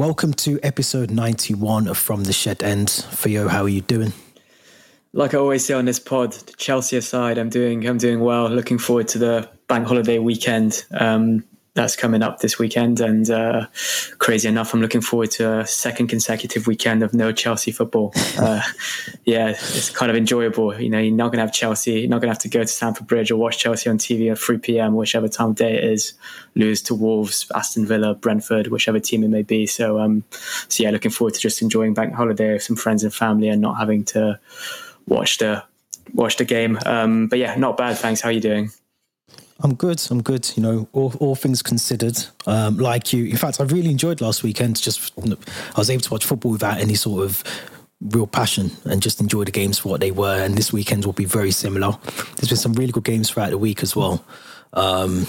Welcome to episode 91 of From the Shed End. Theo, how are you doing? Like I always say on this pod, the Chelsea aside, I'm doing I'm doing well. Looking forward to the bank holiday weekend. Um, that's coming up this weekend. And uh, crazy enough, I'm looking forward to a second consecutive weekend of no Chelsea football. Uh, yeah, it's kind of enjoyable. You know, you're not going to have Chelsea, you're not going to have to go to Stamford Bridge or watch Chelsea on TV at 3 p.m., whichever time of day it is, lose to Wolves, Aston Villa, Brentford, whichever team it may be. So, um, so yeah, looking forward to just enjoying bank holiday with some friends and family and not having to watch the watch the game. Um, but yeah, not bad. Thanks. How are you doing? I'm good. I'm good. You know, all, all things considered, um, like you. In fact, I really enjoyed last weekend. Just I was able to watch football without any sort of real passion and just enjoy the games for what they were. And this weekend will be very similar. There's been some really good games throughout the week as well. Um,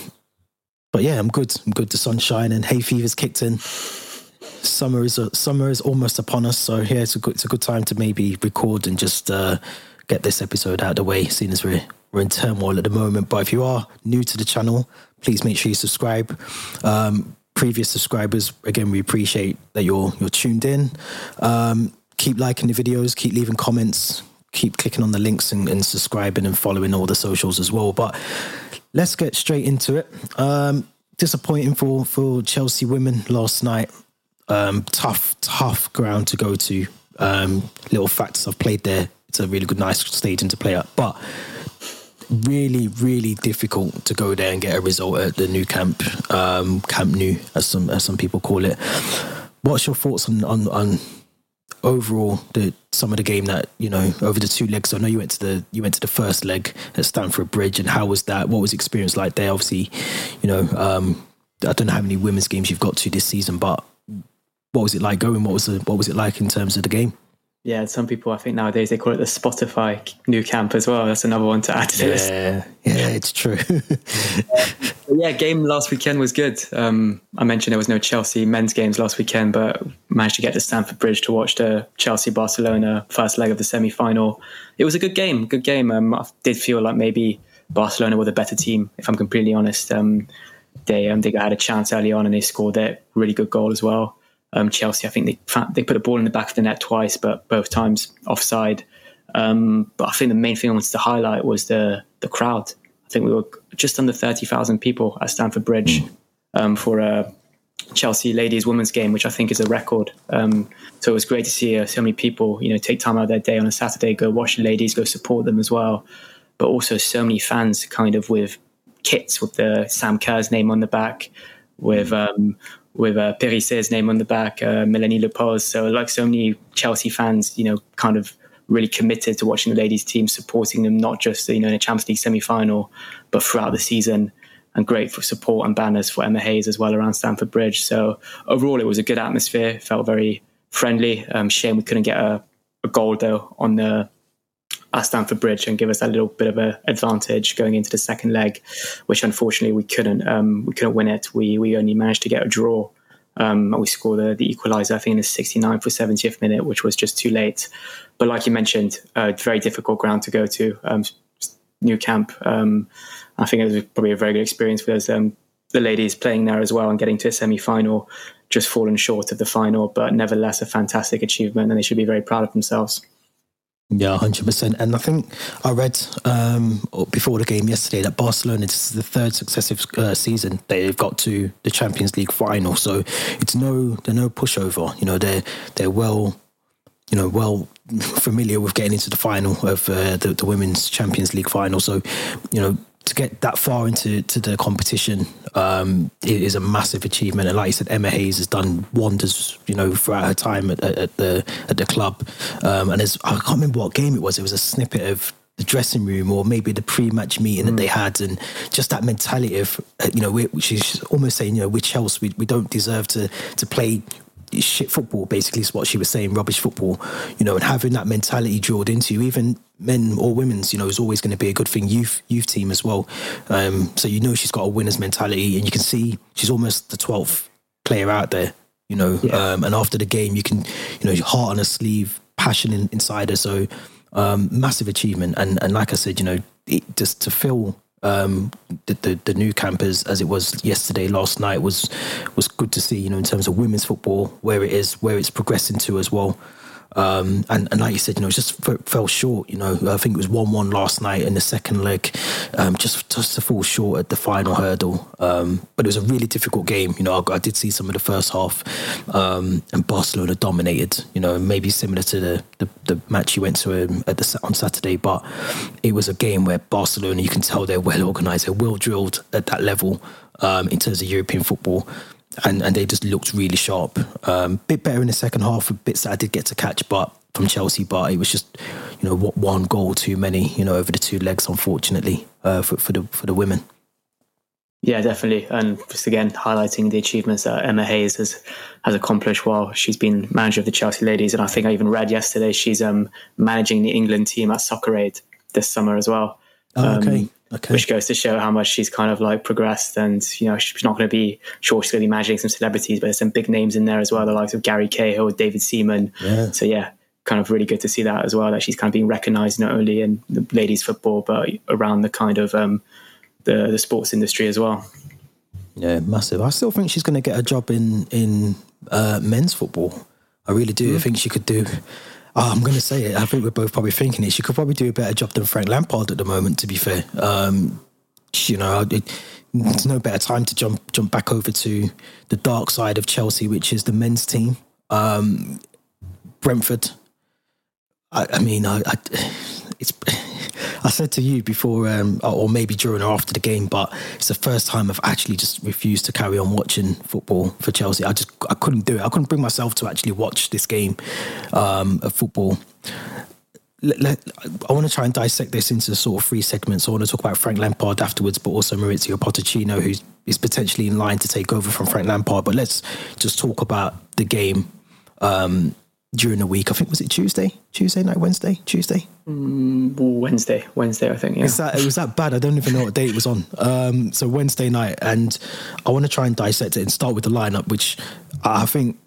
but yeah, I'm good. I'm good. The sun's shining. Hay fever's kicked in. Summer is a, summer is almost upon us. So yeah, it's a good it's a good time to maybe record and just uh, get this episode out of the way, seeing as we're we're in turmoil at the moment. But if you are new to the channel, please make sure you subscribe. Um, previous subscribers, again, we appreciate that you're you're tuned in. Um, keep liking the videos, keep leaving comments, keep clicking on the links and, and, subscribing and following all the socials as well. But let's get straight into it. Um, disappointing for for Chelsea women last night. Um, tough, tough ground to go to. Um, little facts I've played there. It's a really good, nice stadium to play at, but really, really difficult to go there and get a result at the Nou Camp, um, Camp Nou, as some as some people call it. What's your thoughts on on, on overall the some of the game that you know over the two legs? I know you went to the you went to the first leg at Stamford Bridge, and how was that? What was experience like there? Obviously, you know, um, I don't know how many women's games you've got to this season, but what was it like going? What was the, what was it like in terms of the game? Yeah, some people I think nowadays they call it the Spotify Nou Camp as well. That's another one to add to yeah, this. Yeah, yeah, it's true. yeah, game last weekend was good. Um, I mentioned there was no Chelsea men's games last weekend, but managed to get to Stamford Bridge to watch the Chelsea Barcelona first leg of the semi final. It was a good game, good game. Um, I did feel like maybe Barcelona were the better team, if I'm completely honest. Um, they um, they had a chance early on and they scored that really good goal as well. Um, Chelsea, I think they they put a ball in the back of the net twice, but both times offside. Um, but I think the main thing I wanted to highlight was the the crowd. I think we were just under thirty thousand people at Stamford Bridge um, for a Chelsea ladies women's game, which I think is a record. Um, so it was great to see uh, so many people, you know, take time out of their day on a Saturday, go watch the ladies, go support them as well. But also so many fans, kind of with kits with the Sam Kerr's name on the back, with um, with uh, name on the back, uh, Melanie Leupolz. So like so many Chelsea fans, you know, kind of really committed to watching the ladies team, supporting them not just you know in a Champions League semi-final, but throughout the season. And great for support and banners for Emma Hayes as well around Stamford Bridge. So overall, it was a good atmosphere. Felt very friendly. Um, shame we couldn't get a, a goal though on the at Stamford Bridge and give us a little bit of an advantage going into the second leg, which unfortunately we couldn't. Um, we couldn't win it. We we only managed to get a draw. Um, we scored the, the equaliser, I think, in the 69th or 70th minute, which was just too late. But like you mentioned, a very difficult ground to go to. Um, Nou Camp. Um, I think it was probably a very good experience for us. Um, the ladies playing there as well and getting to a semi final, just fallen short of the final, but nevertheless a fantastic achievement, and they should be very proud of themselves. Yeah, hundred percent. And I think I read um, before the game yesterday that Barcelona this is the third successive uh, season they've got to the Champions League final. So it's no they're no pushover. You know they're they're well you know well familiar with getting into the final of uh, the, the women's Champions League final. So you know to get that far into to the competition um, is a massive achievement. And like you said, Emma Hayes has done wonders, you know, throughout her time at, at the at the club. Um, and there's, I can't remember what game it was. It was a snippet of the dressing room or maybe the pre-match meeting mm. that they had and just that mentality of you know which is almost saying you know which else we, we don't deserve to to play shit football basically is what she was saying rubbish football you know and having that mentality drilled into you even men or women's you know is always going to be a good thing youth youth team as well um, so you know she's got a winner's mentality and you can see she's almost the 12th player out there you know yeah. um, and after the game you can you know heart on her sleeve passion in, inside her so um, massive achievement and and like i said you know it, just to feel um, the, the, the Nou Camp as, as it was yesterday, last night was was good to see. You know, in terms of women's football, where it is, where it's progressing to as well. Um, and, and like you said, you know, it just f- fell short. You know, I think it was one-one last night in the second leg, um, just just to fall short at the final hurdle. Um, but it was a really difficult game. You know, I, I did see some of the first half, um, and Barcelona dominated. You know, maybe similar to the the, the match you went to um, at the on Saturday, but it was a game where Barcelona, you can tell they're well organised, they're well drilled at that level um, in terms of European football and and they just looked really sharp. Um, bit better in the second half, bits that I did get to catch, but from Chelsea, but it was just you know what one goal too many, you know, over the two legs, unfortunately, uh, for for the for the women. Yeah, definitely, and just again highlighting the achievements that Emma Hayes has has accomplished while she's been manager of the Chelsea ladies, and I think I even read yesterday she's um, managing the England team at Soccer Aid this summer as well. Oh, okay. Um, Okay. Which goes to show how much she's kind of like progressed, and you know she's not going to be sure she's going to be managing some celebrities, but there's some big names in there as well, the likes of Gary Cahill, David Seaman. Yeah. So yeah, kind of really good to see that as well. That she's kind of being recognised not only in the ladies' football, but around the kind of um, the the sports industry as well. Yeah, massive. I still think she's going to get a job in in uh, men's football. I really do. Mm. I think she could do Oh, I'm going to say it. I think we're both probably thinking it. She could probably do a better job than Frank Lampard at the moment. To be fair, um, you know, it, no better time to jump jump back over to the dark side of Chelsea, which is the men's team. Um, Brentford. I, I mean, I, I, it's I said to you before, um, or maybe during or after the game, but it's the first time I've actually just refused to carry on watching football for Chelsea. I just I couldn't do it. I couldn't bring myself to actually watch this game um, of football. I want to try and dissect this into sort of three segments. I want to talk about Frank Lampard afterwards, but also Maurizio Pochettino, who is potentially in line to take over from Frank Lampard. But let's just talk about the game um, during the week. I think was it Tuesday, Tuesday night, Wednesday, Tuesday, mm, Wednesday, Wednesday. I think. Yeah. That it was that bad? I don't even know what day it was on. Um, so Wednesday night, and I want to try and dissect it and start with the lineup, which I think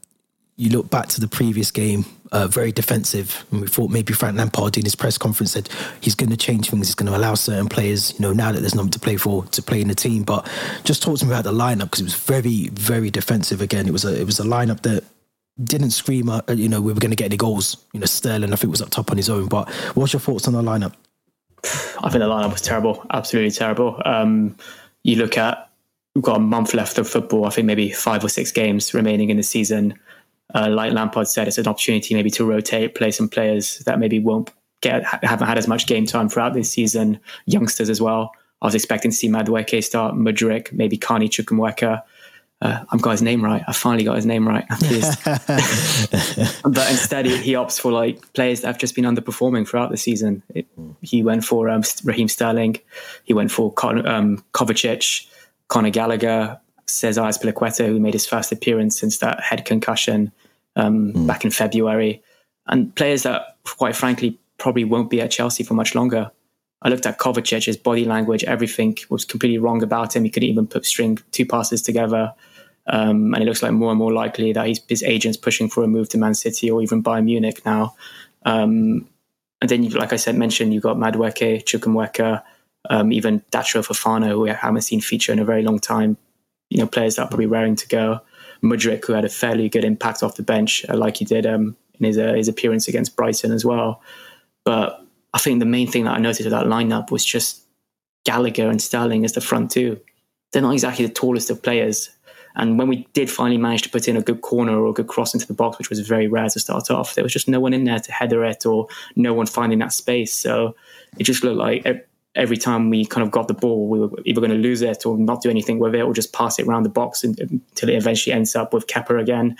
you look back to the previous game, uh, very defensive, and we thought maybe Frank Lampard in his press conference said he's going to change things. He's going to allow certain players, you know, now that there's nothing to play for, to play in the team. But just talk to me about the lineup because it was very, very defensive. Again, it was a it was a lineup that didn't scream, uh, you know, we were going to get any goals. You know, Sterling, I think, was up top on his own. But what's your thoughts on the lineup? I think the lineup was terrible, absolutely terrible. Um, you look at, we've got a month left of football. I think maybe five or six games remaining in the season. Uh, like Lampard said, it's an opportunity maybe to rotate, play some players that maybe won't get haven't had as much game time throughout this season. Youngsters as well. I was expecting to see Madueke start, Mudryk, maybe Carney Chukwuemeka. Uh, I've got his name right. I finally got his name right. but instead, he, he, opts for like players that have just been underperforming throughout the season. It, he went for um, Raheem Sterling. He went for Con, um, Kovacic, Conor Gallagher, Cesar Azpilicueta, who made his first appearance since that head concussion um, mm. back in February, and players that, quite frankly, probably won't be at Chelsea for much longer. I looked at Kovacic, his body language, everything was completely wrong about him. He couldn't even put string two passes together. Um, and it looks like more and more likely that his agent's pushing for a move to Man City or even Bayern Munich now. Um, and then, like I said, mentioned you've got Madueke, Chukwuemeka, um, even Datro Fofana, who I haven't seen feature in a very long time. You know, players that are probably raring to go. Mudryk, who had a fairly good impact off the bench, uh, like he did um, in his, uh, his appearance against Brighton as well. But I think the main thing that I noticed with that lineup was just Gallagher and Sterling as the front two. They're not exactly the tallest of players, and when we did finally manage to put in a good corner or a good cross into the box, which was very rare to start off, there was just no one in there to header it or no one finding that space. So it just looked like every time we kind of got the ball, we were either going to lose it or not do anything with it or just pass it around the box until it eventually ends up with Kepa again.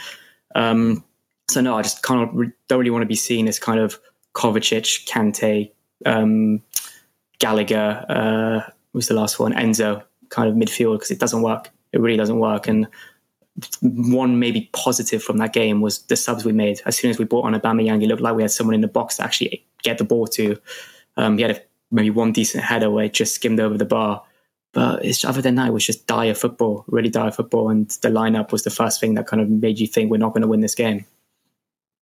Um, so no, I just kind of don't really want to be seen as kind of Kovacic, Kante, um, Gallagher uh, was the last one, Enzo kind of midfield because it doesn't work it really doesn't work. And one maybe positive from that game was the subs we made. As soon as we brought on Aubameyang, it looked like we had someone in the box to actually get the ball to. Um, he had a, maybe one decent header where it just skimmed over the bar. But it's, other than that, it was just dire football, really dire football. And the lineup was the first thing that kind of made you think we're not going to win this game.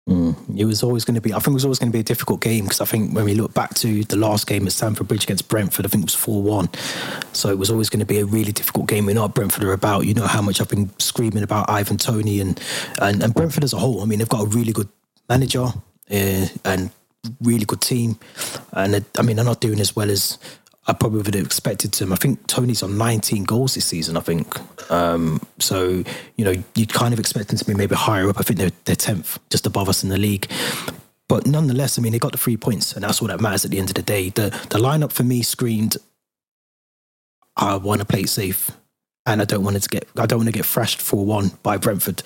Mm, It was always going to be. I think it was always going to be a difficult game because I think when we look back to the last game at Stamford Bridge against Brentford, I think it was four one. So it was always going to be a really difficult game. We know what Brentford are about. You know how much I've been screaming about Ivan Toney and and, and Brentford as a whole. I mean, they've got a really good manager uh, and really good team, and I mean, they're not doing as well as I probably would have expected him. I think Toney's on 19 goals this season. I think um, so. You know, you'd kind of expect them to be maybe higher up. I think they're they're 10th, just above us in the league. But nonetheless, I mean, they got the three points, and that's all that matters at the end of the day. The the lineup for me screamed, I want to play it safe, and I don't want to get I don't want to get thrashed for one by Brentford.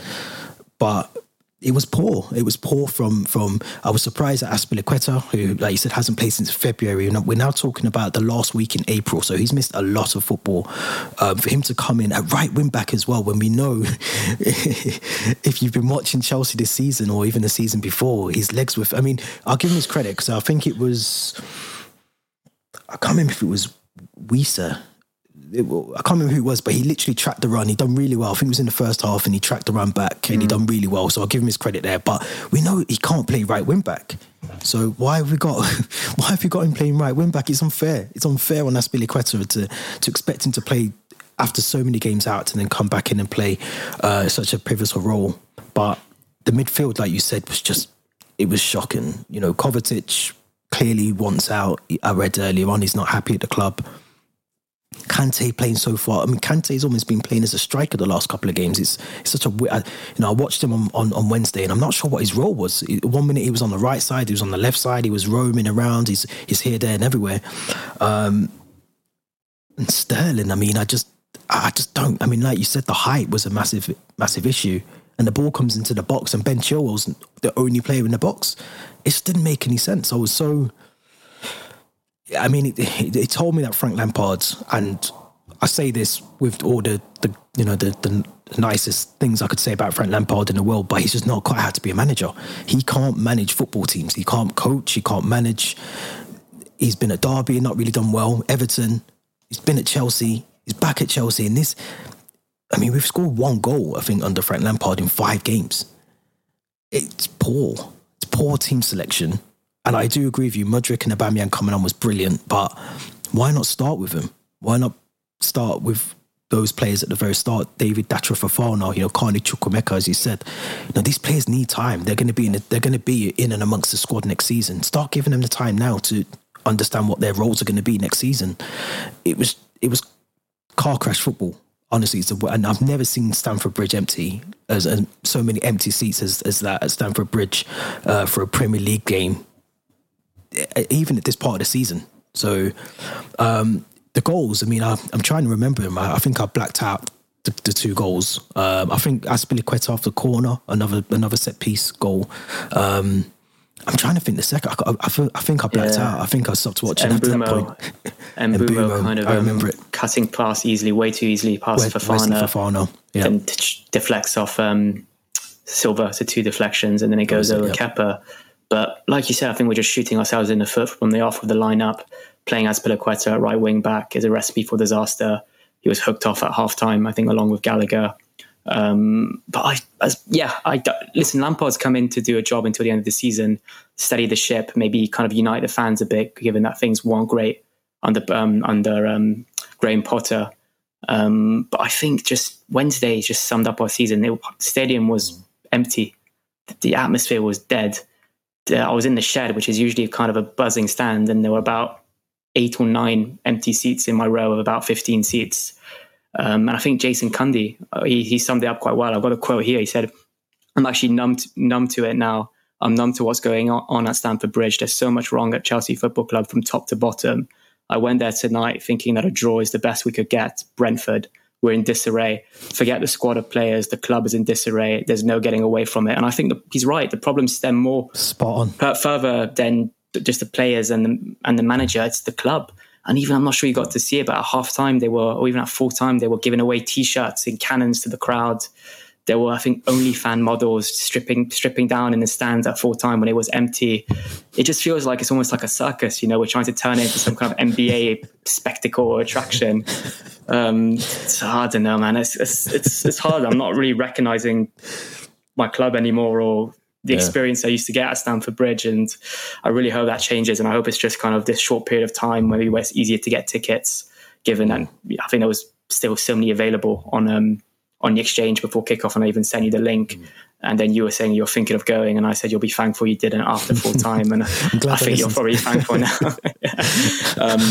But it was poor. It was poor from from. I was surprised at Azpilicueta, who, like you said, hasn't played since February. And we're now talking about the last week in April, so he's missed a lot of football. Um, for him to come in at right wing back as well, when we know if you've been watching Chelsea this season or even the season before, his legs were. I mean, I'll give him his credit because I think it was. I can't remember if it was Wissa it, I can't remember who it was, but he literally tracked the run. He done really well. I think it was in the first half, and he tracked the run back, and mm. he done really well. So I'll give him his credit there. But we know he can't play right wing back. So why have we got why have we got him playing right wing back? It's unfair. It's unfair on Azpilicueta to to expect him to play after so many games out and then come back in and play uh, such a pivotal role. But the midfield, like you said, was just it was shocking. You know, Kovacic clearly wants out. I read earlier on he's not happy at the club. Kante playing so far. I mean, Kante's almost been playing as a striker the last couple of games. It's, it's such a you know I watched him on, on, on, Wednesday and I'm not sure what his role was. One minute he was on the right side, he was on the left side, he was roaming around. He's he's here, there, and everywhere. Um, and Sterling, I mean, I just I just don't. I mean, like you said, the height was a massive massive issue. And the ball comes into the box, and Ben Chilwell's the only player in the box. It just didn't make any sense. I was so I mean, it, told me that Frank Lampard, and I say this with all the, the you know the, the nicest things I could say about Frank Lampard in the world, but he's just not quite had to be a manager. He can't manage football teams. He can't coach. He can't manage. He's been at Derby, not really done well. Everton. He's been at Chelsea. He's back at Chelsea, and this. I mean, we've scored one goal, I think, under Frank Lampard in five games. It's poor. It's poor team selection and I do agree with you. Mudryk and Aubameyang coming on was brilliant, but why not start with him? Why not start with those players at the very start? David Datro Fofana, you know, Carney Chukwuemeka, as you said. Know, these players need time. They're going to be in. they're going to be in and amongst the squad next season. Start giving them the time now to understand what their roles are going to be next season. It was it was car crash football. Honestly, a, and I've never seen Stamford Bridge empty as, as so many empty seats as, as that at Stamford Bridge uh, for a Premier League game even at this part of the season. So um, the goals, I mean, I, am trying to remember them. I, I, think I blacked out the, the two goals. Um, I think Azpilicueta off the corner, another another set piece goal. Um, I'm trying to think the second. I, I, I think I blacked yeah. out. I think I stopped watching after that point. And Mbeumo kind of I remember um, it. cutting past easily, way too easily past West, Fofana. Fofana, yeah. And deflects off um, Silva, so two deflections, and then it goes over yep. Kepa. But like you said, I think we're just shooting ourselves in the foot from the off of the lineup. Playing Azpilicueta right wing back is a recipe for disaster. He was hooked off at half time, I think, along with Gallagher. Um, but I, as, yeah, I listen. Lampard's come in to do a job until the end of the season, steady the ship, maybe kind of unite the fans a bit, given that things weren't great under um, under um, Graham Potter. Um, but I think just Wednesday just summed up our season. The stadium was empty, the atmosphere was dead uh, I was in the shed, which is usually kind of a buzzing stand, and there were about eight or nine empty seats in my row of about 15 seats. Um, and I think Jason Cundy, uh, he, he summed it up quite well. I've got a quote here. He said, I'm actually numb to, numb to it now. I'm numb to what's going on at Stamford Bridge. There's so much wrong at Chelsea Football Club from top to bottom. I went there tonight thinking that a draw is the best we could get. Brentford we're in disarray. Forget the squad of players. The club is in disarray. There's no getting away from it. And I think the, he's right. The problems stem more spot on further than just the players and the, and the manager. It's the club. And even I'm not sure you got to see it, but at half time they were, or even at full time, they were giving away T-shirts and cannons to the crowd. There were, I think, only fan models stripping stripping down in the stands at full time when it was empty. It just feels like it's almost like a circus. You know, we're trying to turn it into some kind of NBA spectacle or attraction. Um, it's hard to know, man. It's, it's it's it's hard. I'm not really recognizing my club anymore, or the yeah. experience I used to get at Stamford Bridge. And I really hope that changes. And I hope it's just kind of this short period of time maybe where it's easier to get tickets, given that I think there was still so many available on um, on the exchange before kickoff, and I even sent you the link. Mm. And then you were saying you're thinking of going, and I said you'll be thankful you didn't after full time, and I think you're probably thankful now. um,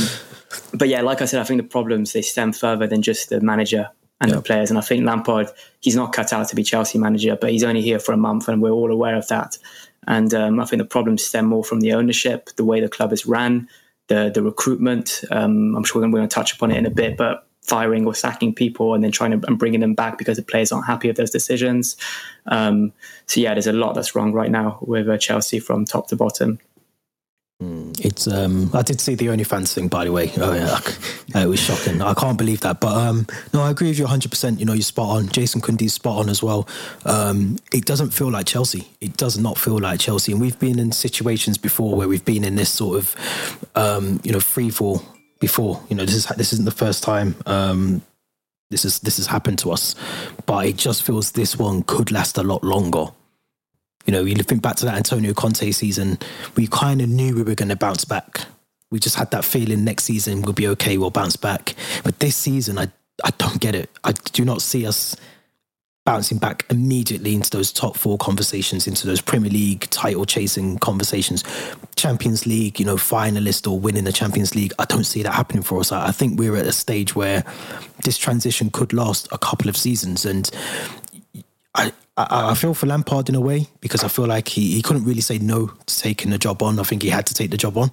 but yeah, like I said, I think the problems they stem further than just the manager and the players. And I think Lampard, he's not cut out to be Chelsea manager, but he's only here for a month, and we're all aware of that. And um, I think the problems stem more from the ownership, the way the club is ran, the the recruitment. Um, I'm sure we're going to touch upon it in a bit, but firing or sacking people and then trying to and bringing them back because the players aren't happy with those decisions. Um, so yeah, there's a lot that's wrong right now with uh, Chelsea from top to bottom. Hmm, it's um I did see the OnlyFans thing by the way. Oh yeah, it was shocking. I can't believe that. But um no, I agree with you 100. percent You know, you're spot on. Jason Cundy's spot on as well. Um, it doesn't feel like Chelsea. It does not feel like Chelsea. And we've been in situations before where we've been in this sort of um you know free fall before. You know, this is this isn't the first time um, this is this has happened to us, but it just feels this one could last a lot longer. You know, you think back to that Antonio Conte season, we kind of knew we were going to bounce back. We just had that feeling next season we'll be okay, we'll bounce back. But this season, I I don't get it. I do not see us bouncing back immediately into those top four conversations, into those Premier League title chasing conversations, Champions League, you know, finalist or winning the Champions League. I don't see that happening for us. I think we're at a stage where this transition could last a couple of seasons. And I, I, I feel for Lampard in a way because I feel like he, he couldn't really say no to taking the job on. I think he had to take the job on.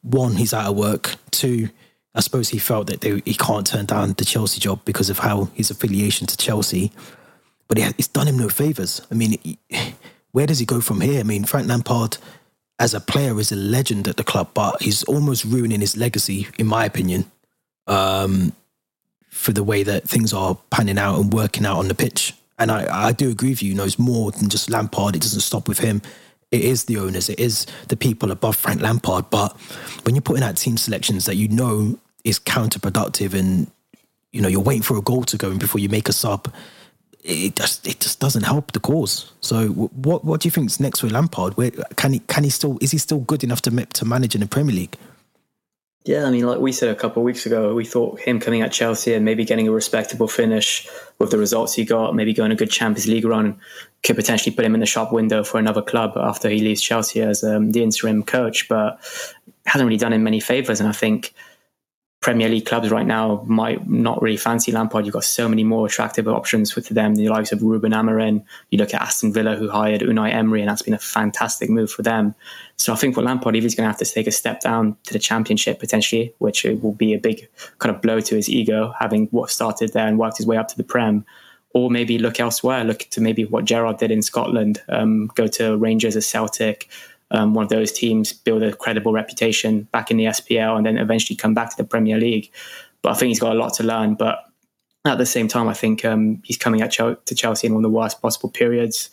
One, he's out of work. Two, I suppose he felt that they, he can't turn down the Chelsea job because of how his affiliation to Chelsea but it's done him no favors. I mean, where does he go from here? I mean, Frank Lampard, as a player, is a legend at the club, but he's almost ruining his legacy, in my opinion, um, for the way that things are panning out and working out on the pitch. And I, I do agree with you. You know, it's more than just Lampard. It doesn't stop with him. It is the owners. It is the people above Frank Lampard. But when you're putting out team selections that you know is counterproductive, and you know you're waiting for a goal to go in before you make a sub it just it just doesn't help the cause. So what what do you think is next with Lampard? Where can he can he still is he still good enough to to manage in the Premier League? Yeah, I mean, like we said a couple of weeks ago, we thought him coming at Chelsea and maybe getting a respectable finish with the results he got, maybe going a good Champions League run, could potentially put him in the shop window for another club after he leaves Chelsea as um, the interim coach. But hasn't really done him many favors, and I think Premier League clubs right now might not really fancy Lampard. You've got so many more attractive options with them. The likes of Ruben Amorim. You look at Aston Villa, who hired Unai Emery, and that's been a fantastic move for them. So I think for Lampard, if he's going to have to take a step down to the Championship potentially, which will be a big kind of blow to his ego, having what started there and worked his way up to the Prem, or maybe look elsewhere, look to maybe what Gerrard did in Scotland, um, go to Rangers or Celtic, um, one of those teams, build a credible reputation back in the SPL, and then eventually come back to the Premier League. But I think he's got a lot to learn. But at the same time, I think um, he's coming at Ch- to Chelsea in one of the worst possible periods.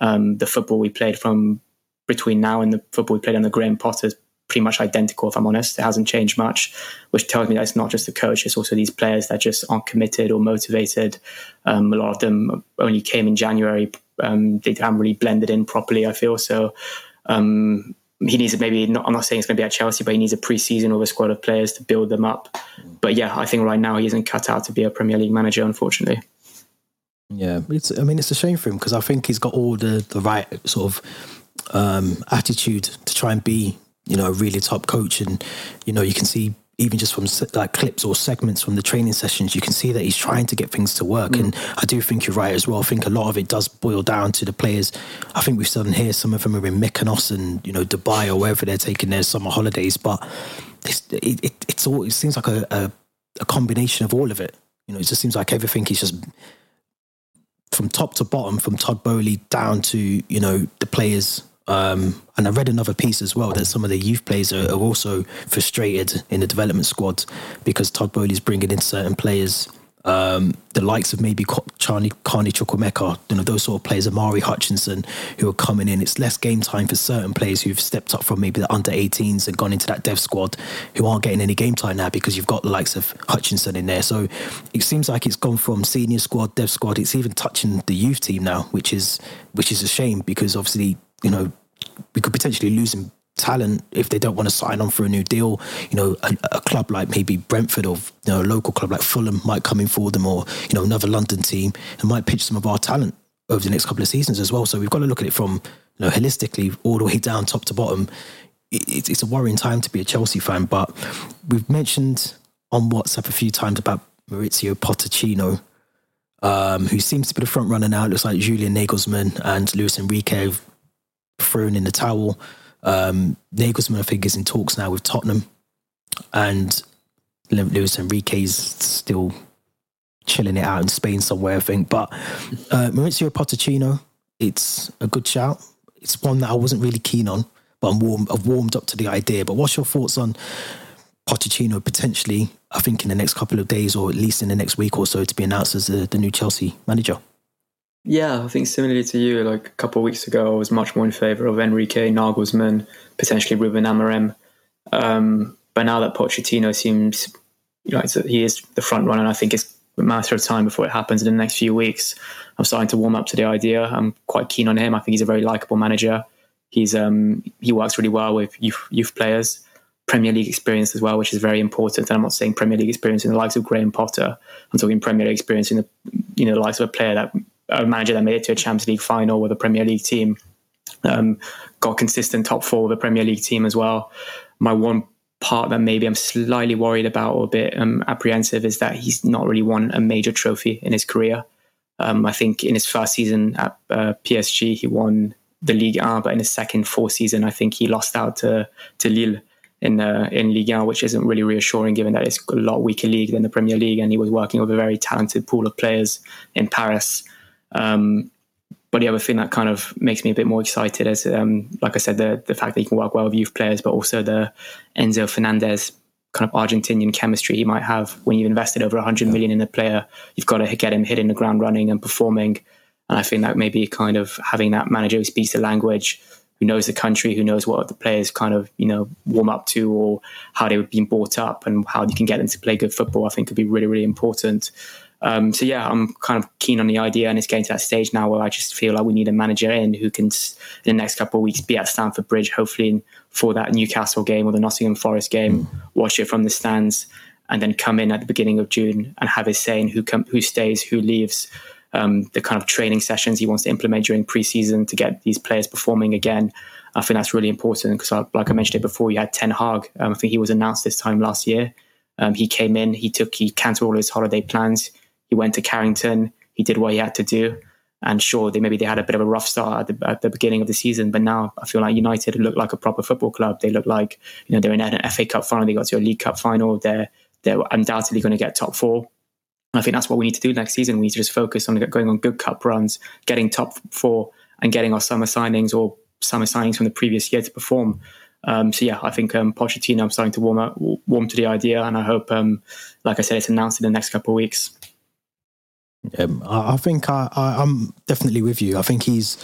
Um, the football we played from between now and the football we played under Graham Potter is pretty much identical, if I'm honest. It hasn't changed much, which tells me that it's not just the coach, it's also these players that just aren't committed or motivated. Um, a lot of them only came in January. Um, they haven't really blended in properly, I feel. So um, he needs maybe not, I'm not saying it's going to be at Chelsea, but he needs a pre-season with a squad of players to build them up. But yeah, I think right now he isn't cut out to be a Premier League manager, unfortunately. Yeah, it's. I mean, it's a shame for him because I think he's got all the the right sort of um, attitude to try and be, you know, a really top coach, and you know, you can see even just from like clips or segments from the training sessions, you can see that he's trying to get things to work. Mm. And I do think you're right as well. I think a lot of it does boil down to the players. I think we've seen here some of them are in Mykonos and you know Dubai or wherever they're taking their summer holidays. But it's it, it it's all it seems like a, a, a combination of all of it. You know, it just seems like everything is just from top to bottom, from Todd Boehly down to you know the players um, and I read another piece as well that some of the youth players are, are also frustrated in the development squad because Todd Boehly's bringing in certain players um, the likes of maybe Charlie Carney Chukwuemeka, you know, those sort of players, Omari Hutchinson, who are coming in. It's less game time for certain players who've stepped up from maybe the under 18s and gone into that dev squad who aren't getting any game time now because you've got the likes of Hutchinson in there. So it seems like it's gone from senior squad, dev squad. It's even touching the youth team now, which is which is a shame because obviously you know, we could potentially lose him talent if they don't want to sign on for a new deal. You know, a, a, club like maybe Brentford or you know a local club like Fulham might come in for them, or you know another London team and might pitch some of our talent over the next couple of seasons as well. So we've got to look at it from you know holistically all the way down top to bottom. It, it's a worrying time to be a Chelsea fan, but we've mentioned on WhatsApp a few times about Maurizio Pochettino. Um, who seems to be the front runner now? It looks like Julian Nagelsmann and Luis Enrique have thrown in the towel. Um, Nagelsmann, I think, is in talks now with Tottenham, and Luis Enrique's still chilling it out in Spain somewhere, I think. But uh, Maurizio Pochettino, it's a good shout. It's one that I wasn't really keen on, but I'm warm, I've warmed up to the idea. But what's your thoughts on Pochettino potentially? I think in the next couple of days, or at least in the next week or so, to be announced as the, the new Chelsea manager. Yeah, I think similarly to you, like a couple of weeks ago, I was much more in favour of Enrique, Nagelsmann, potentially Ruben Amorim. Um, but now that Pochettino seems, you know, he is the front runner, I think it's a matter of time before it happens in the next few weeks. I'm starting to warm up to the idea. I'm quite keen on him. I think he's a very likable manager. He's um, he works really well with youth, youth players, Premier League experience as well, which is very important. And I'm not saying Premier League experience in the likes of Graham Potter. I'm talking Premier League experience in the you know the likes of a player that a manager that made it to a Champions League final with a Premier League team. Um, got consistent top four with a Premier League team as well. My one part that maybe I'm slightly worried about or a bit um, apprehensive is that he's not really won a major trophy in his career. Um, I think in his first season at uh, PSG, he won the Ligue 1, but in his second full season, I think he lost out to, to Lille in uh, in Ligue 1, which isn't really reassuring given that it's a lot weaker league than the Premier League, and he was working with a very talented pool of players in Paris. Um, but the other thing that kind of makes me a bit more excited is, um, like I said, the the fact that he can work well with youth players, but also the Enzo Fernandez kind of Argentinian chemistry he might have when you've invested over 100 million in a player. You've got to get him hitting the ground running and performing. And I think that maybe kind of having that manager who speaks the language, who knows the country, who knows what the players kind of, you know, warm up to or how they were being brought up and how you can get them to play good football, I think could be really, really important. Um, so yeah, I'm kind of keen on the idea, and it's getting to that stage now where I just feel like we need a manager in who can, in the next couple of weeks, be at Stamford Bridge, hopefully for that Newcastle game or the Nottingham Forest game, mm. watch it from the stands, and then come in at the beginning of June and have his say in who com- who stays, who leaves. Um, the kind of training sessions he wants to implement during preseason to get these players performing again. I think that's really important because, like I mentioned it before, you had Ten Hag. Um, I think he was announced this time last year. Um, he came in, he took, he cancelled all his holiday plans. He went to Carrington. He did what he had to do. And sure, they maybe they had a bit of a rough start at the, at the beginning of the season, but now I feel like United look like a proper football club. They look like you know they're in an FA Cup final. They got to a League Cup final. They're they're undoubtedly going to get top four. I think that's what we need to do next season. We need to just focus on going on good cup runs, getting top four, and getting our summer signings or summer signings from the previous year to perform. Um, so yeah, I think um, Pochettino. I'm starting to warm up, warm to the idea, and I hope, um, like I said, it's announced in the next couple of weeks. Um, I, I, think I, I, am definitely with you. I think he's.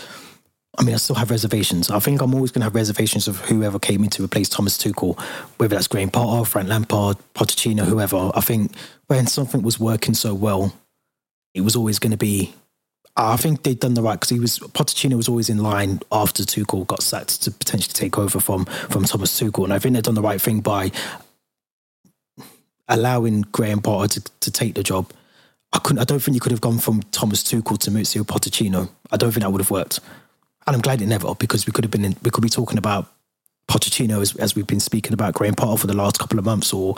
I mean, I still have reservations. I think I'm always going to have reservations of whoever came in to replace Thomas Tuchel, whether that's Graham Potter, Frank Lampard, Pochettino, whoever. I think when something was working so well, it was always going to be. I think they'd done the right because he was Pochettino was always in line after Tuchel got sacked to potentially take over from from Thomas Tuchel, and I think they've done the right thing by allowing Graham Potter to, to take the job I couldn't. I don't think you could have gone from Thomas Tuchel to Maurizio Pochettino. I don't think that would have worked, and I'm glad it never because we could have been. In, we could be talking about Pochettino as, as we've been speaking about Graham Potter for the last couple of months, or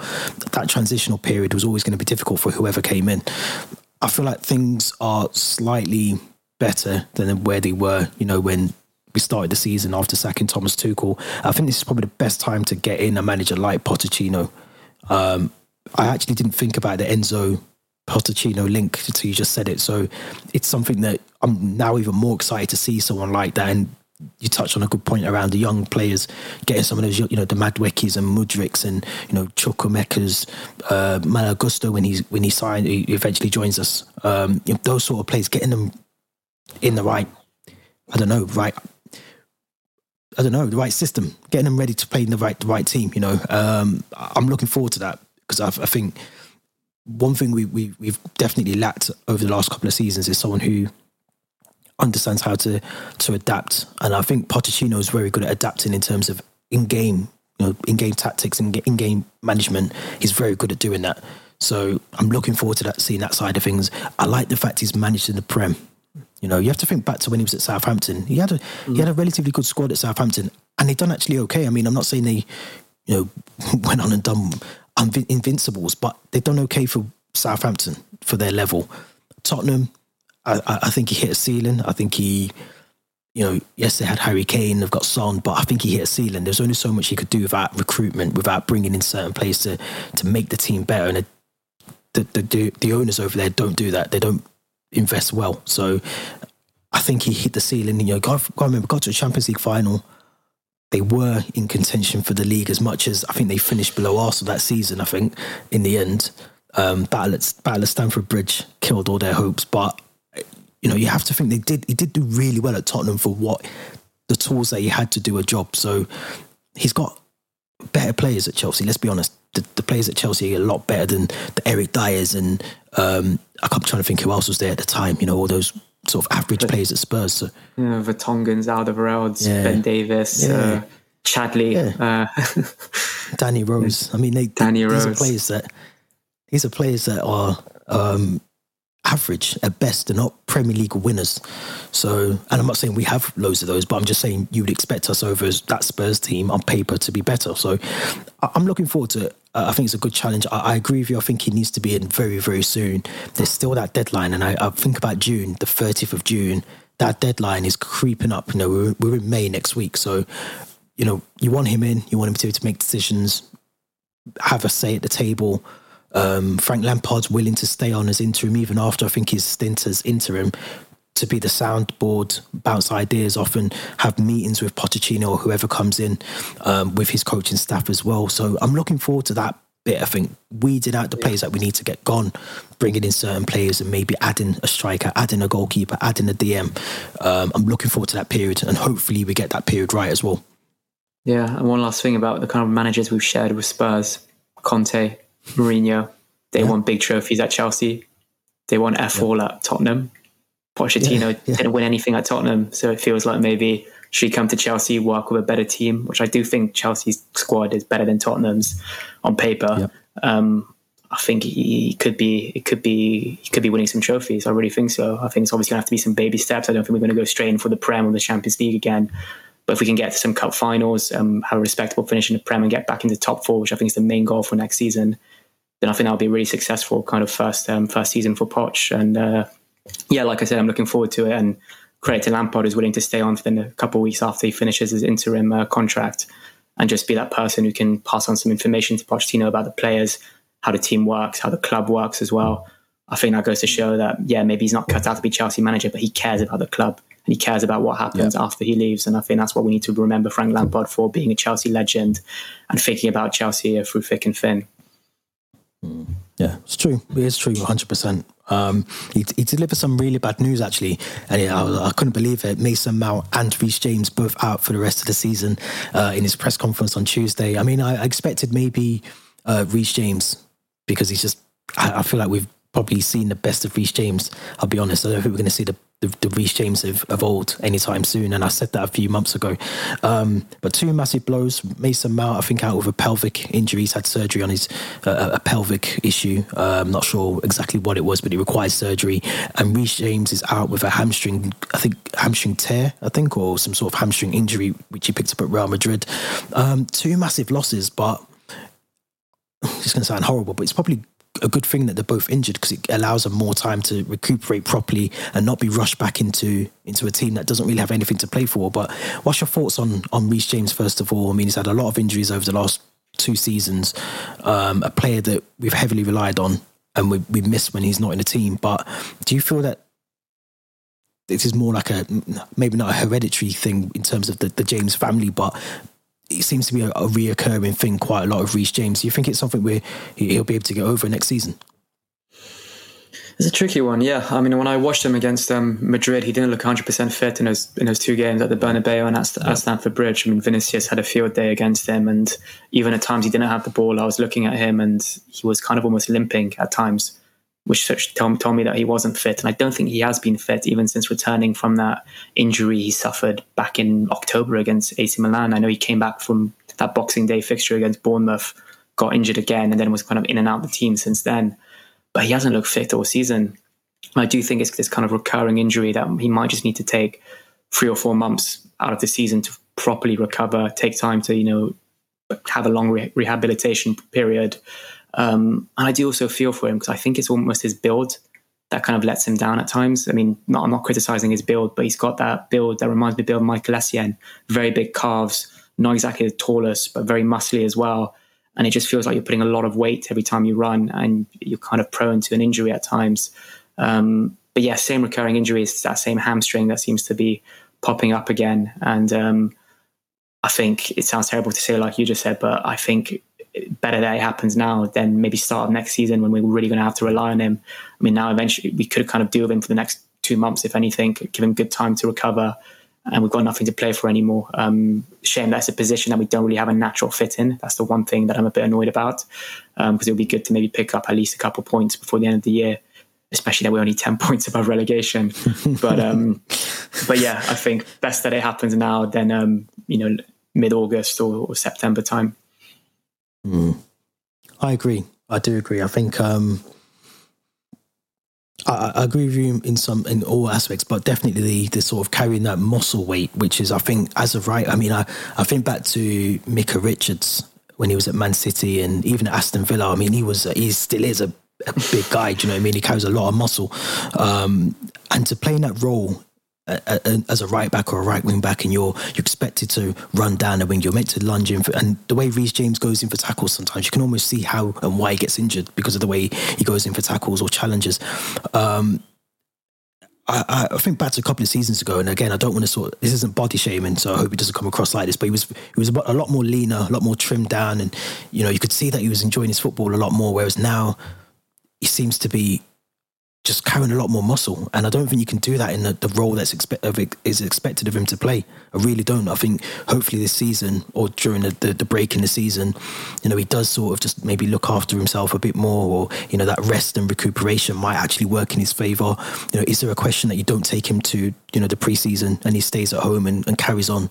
that transitional period was always going to be difficult for whoever came in. I feel like things are slightly better than where they were. You know when we started the season after sacking Thomas Tuchel. I think this is probably the best time to get in a manager like Pochettino. Um, I actually didn't think about the Enzo Pochettino link to you just said it. So it's something that I'm now even more excited to see someone like that. And you touched on a good point around the young players getting some of those, you know, the Maduekes and Mudryks and you know Chukwuemeka's, uh, Malo Gusto when he's when he signed, he eventually joins us. Um, you know, those sort of players, getting them in the right, I don't know, right. I don't know the right system, getting them ready to play in the right the right team. You know, um, I'm looking forward to that because I, I think one thing we, we we've definitely lacked over the last couple of seasons is someone who understands how to to adapt, and I think Pochettino is very good at adapting in terms of in game, you know, in game tactics and in game management. He's very good at doing that. So I'm looking forward to that, seeing that side of things. I like the fact he's managed in the Prem. You know, you have to think back to when he was at Southampton. He had a mm. he had a relatively good squad at Southampton, and they done actually okay. I mean, I'm not saying they, you know, went on and done invincibles, but they've done okay for Southampton for their level. Tottenham, I, I think he hit a ceiling. I think he, you know, yes, they had Harry Kane, they've got Son, but I think he hit a ceiling. There's only so much he could do without recruitment, without bringing in certain players to to make the team better. And the the, the, the owners over there don't do that. They don't invest well. So I think he hit the ceiling. You know, remember, got to a Champions League final. They were in contention for the league as much as I think they finished below Arsenal that season. I think in the end, um, battle at battle at Stamford Bridge killed all their hopes. But you know, you have to think they did. He did do really well at Tottenham for what the tools that he had to do a job. So he's got better players at Chelsea. Let's be honest. The, the players at Chelsea are a lot better than the Eric Dyers and um, I'm trying to think who else was there at the time. You know, all those sort of average but, players at Spurs. So. Yeah, Vertonghen's, Alderweireld, yeah. Ben Davies, yeah. uh, Chadli, yeah. uh, Danny Rose. I mean, they, Danny these Rose. are players that these are players that are um, average at best. They're not Premier League winners. So, and I'm not saying we have loads of those, but I'm just saying you would expect us over that Spurs team on paper to be better. So, I'm looking forward to it. I think it's a good challenge. I, I, agree with you. I think he needs to be in very, very soon. There's still that deadline, and I, I think about June, the 30th of June. That deadline is creeping up. You know, we're, we're in May next week, so you know you want him in. You want him to, to make decisions, have a say at the table um, Frank Lampard's willing to stay on as interim even after I think his stint as interim to be the soundboard, bounce ideas off, and have meetings with Pochettino or whoever comes in um, with his coaching staff as well. So I'm looking forward to that bit. I think weeding out the players that we need to get gone, bringing in certain players, and maybe adding a striker, adding a goalkeeper, adding a DM. Um, I'm looking forward to that period, and hopefully we get that period right as well. Yeah, and one last thing about the kind of managers we've shared with Spurs, Conte, Mourinho. They yeah. won big trophies at Chelsea. They won F all yeah. at Tottenham. Pochettino yeah, didn't win anything at Tottenham, so it feels like maybe should come to Chelsea, work with a better team, which I do think Chelsea's squad is better than Tottenham's on paper. Um, I think he could be, it could be, he could be winning some trophies. I really think so. I think it's obviously going to have to be some baby steps. I don't think we're going to go straight in for the Prem or the Champions League again. But if we can get to some cup finals, um, have a respectable finish in the Prem and get back into top four, which I think is the main goal for next season, then I think that'll be a really successful kind of first um, first season for Poch. And uh, yeah, like I said, I'm looking forward to it. And credit to Lampard is willing to stay on for a couple of weeks after he finishes his interim uh, contract and just be that person who can pass on some information to Pochettino about the players, how the team works, how the club works as well. I think that goes to show that yeah, maybe he's not cut out to be Chelsea manager, but he cares about the club and he cares about what happens yeah. after he leaves. And I think that's what we need to remember Frank Lampard for being a Chelsea legend and thinking about Chelsea through thick and thin. Yeah, it's true. It is true, 100%. Um, he, he delivered some really bad news, actually. And yeah, I, I, couldn't believe it. Mason Mount and Reece James both out for the rest of the season uh, in his press conference on Tuesday. I mean, I, I expected maybe uh, Reece James because he's just, I, I feel like we've probably seen the best of Reece James. I'll be honest. I don't think we're going to see the the, the Reece James of, of old anytime soon. And I said that a few months ago. Um, but two massive blows. Mason Mount, I think, out with a pelvic injury. He's had surgery on his uh, a pelvic issue. Uh, I'm not sure exactly what it was, but it required surgery. And Reece James is out with a hamstring, I think, hamstring tear, I think, or some sort of hamstring injury, which he picked up at Real Madrid. Um, two massive losses, but it's going to sound horrible, but it's probably a good thing that they're both injured because it allows them more time to recuperate properly and not be rushed back into into a team that doesn't really have anything to play for. But what's your thoughts on on Reece James first of all? I mean, he's had a lot of injuries over the last two seasons. Um, a player that we've heavily relied on and we we miss when he's not in the team. But do you feel that this is more like a maybe not a hereditary thing in terms of the, the James family, but it seems to be a, a reoccurring thing quite a lot of Reece James. Do you think it's something where he'll be able to get over next season? It's a tricky one, yeah. I mean, when I watched him against um, Madrid, he didn't look 100% fit in those in those two games at the Bernabeu and at, yeah. Stamford Bridge. I mean, Vinicius had a field day against him, and even at times he didn't have the ball. I was looking at him, and he was kind of almost limping at times. Which told, told me that he wasn't fit. And I don't think he has been fit even since returning from that injury he suffered back in October against AC Milan. I know he came back from that Boxing Day fixture against Bournemouth, got injured again, and then was kind of in and out of the team since then. But he hasn't looked fit all season. I do think it's this kind of recurring injury that he might just need to take three or four months out of the season to properly recover, take time to, you know, have a long re- rehabilitation period. Um, and I do also feel for him because I think it's almost his build that kind of lets him down at times. I mean, not, I'm not criticizing his build, but he's got that build that reminds me of Michael Essien, very big calves, not exactly the tallest, but very muscly as well. And it just feels like you're putting a lot of weight every time you run and you're kind of prone to an injury at times. Um, but yeah, same recurring injuries, that same hamstring that seems to be popping up again. And um, I think it sounds terrible to say, like you just said, but I think better that it happens now than maybe start of next season when we're really going to have to rely on him. I mean, now eventually we could kind of deal with him for the next two months, if anything, give him good time to recover. And we've got nothing to play for anymore. Um, shame that's a position that we don't really have a natural fit in. That's the one thing that I'm a bit annoyed about because um, it would be good to maybe pick up at least a couple points before the end of the year especially that we're only 10 points above relegation. but um, but yeah, I think best that it happens now than um, you know mid August or, or, September time. Mm. I agree. I do agree. I think um, I, I, agree with you in some in all aspects, but definitely the, the sort of carrying that muscle weight, which is I think as of right. I mean, I, I think back to Micah Richards when he was at Man City and even at Aston Villa. I mean, he was he still is a a big guy. Do you know what I mean? He carries a lot of muscle, um, and to play in that role as a right back or a right wing back, and you're you're expected to run down the wing. You're meant to lunge in, for, and the way Reece James goes in for tackles, sometimes you can almost see how and why he gets injured because of the way he goes in for tackles or challenges. Um, I, I, think back to a couple of seasons ago, and again, I don't want to sort. This isn't body shaming, so I hope it doesn't come across like this. But he was he was a lot more leaner, a lot more trimmed down, and you know you could see that he was enjoying his football a lot more. Whereas now, he seems to be just carrying a lot more muscle. And I don't think you can do that in the, the role that's of is expected of him to play. I really don't. I think hopefully this season or during the, the, the, break in the season, you know, he does sort of just maybe look after himself a bit more or, you know, that rest and recuperation might actually work in his favour. You know, is there a question that you don't take him to, you know, the preseason and he stays at home and, and carries on,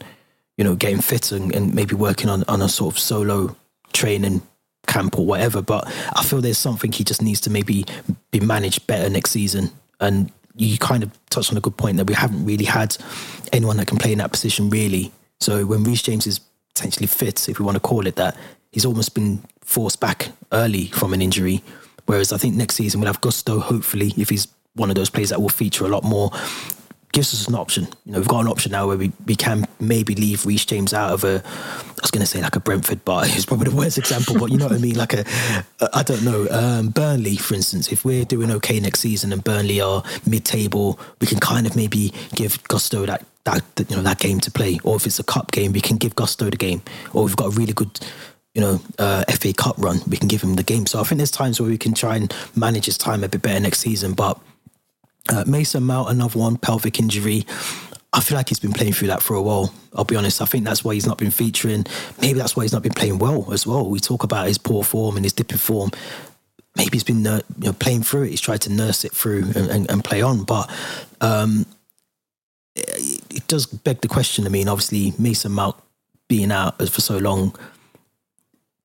you know, getting fit and, and maybe working on, on a sort of solo training camp or whatever. But I feel there's something he just needs to maybe be managed better next season. And you kind of touched on a good point that we haven't really had anyone that can play in that position really. So when Reece James is potentially fit, if we want to call it that, he's almost been forced back early from an injury. Whereas I think next season we'll have Gusto, hopefully, if he's one of those players that will feature a lot more gives us an option. You know, we've got an option now where we, we can maybe leave Reece James out of a, I was going to say like a Brentford, but it's probably the worst example, but you know what I mean? Like a, I don't know, um, Burnley, for instance, if we're doing okay next season and Burnley are mid-table, we can kind of maybe give Gusto that, that, you know, that game to play. Or if it's a cup game, we can give Gusto the game. Or we've got a really good, you know, uh, FA Cup run, we can give him the game. So I think there's times where we can try and manage his time a bit better next season, but uh, Mason Mount, another one, pelvic injury. I feel like he's been playing through that for a while. I'll be honest. I think that's why he's not been featuring. Maybe that's why he's not been playing well as well. We talk about his poor form and his dipping form. Maybe he's been you know, playing through it. He's tried to nurse it through and, and, and play on. But um, it, it, does beg the question. I mean, obviously, Mason Mount being out for so long,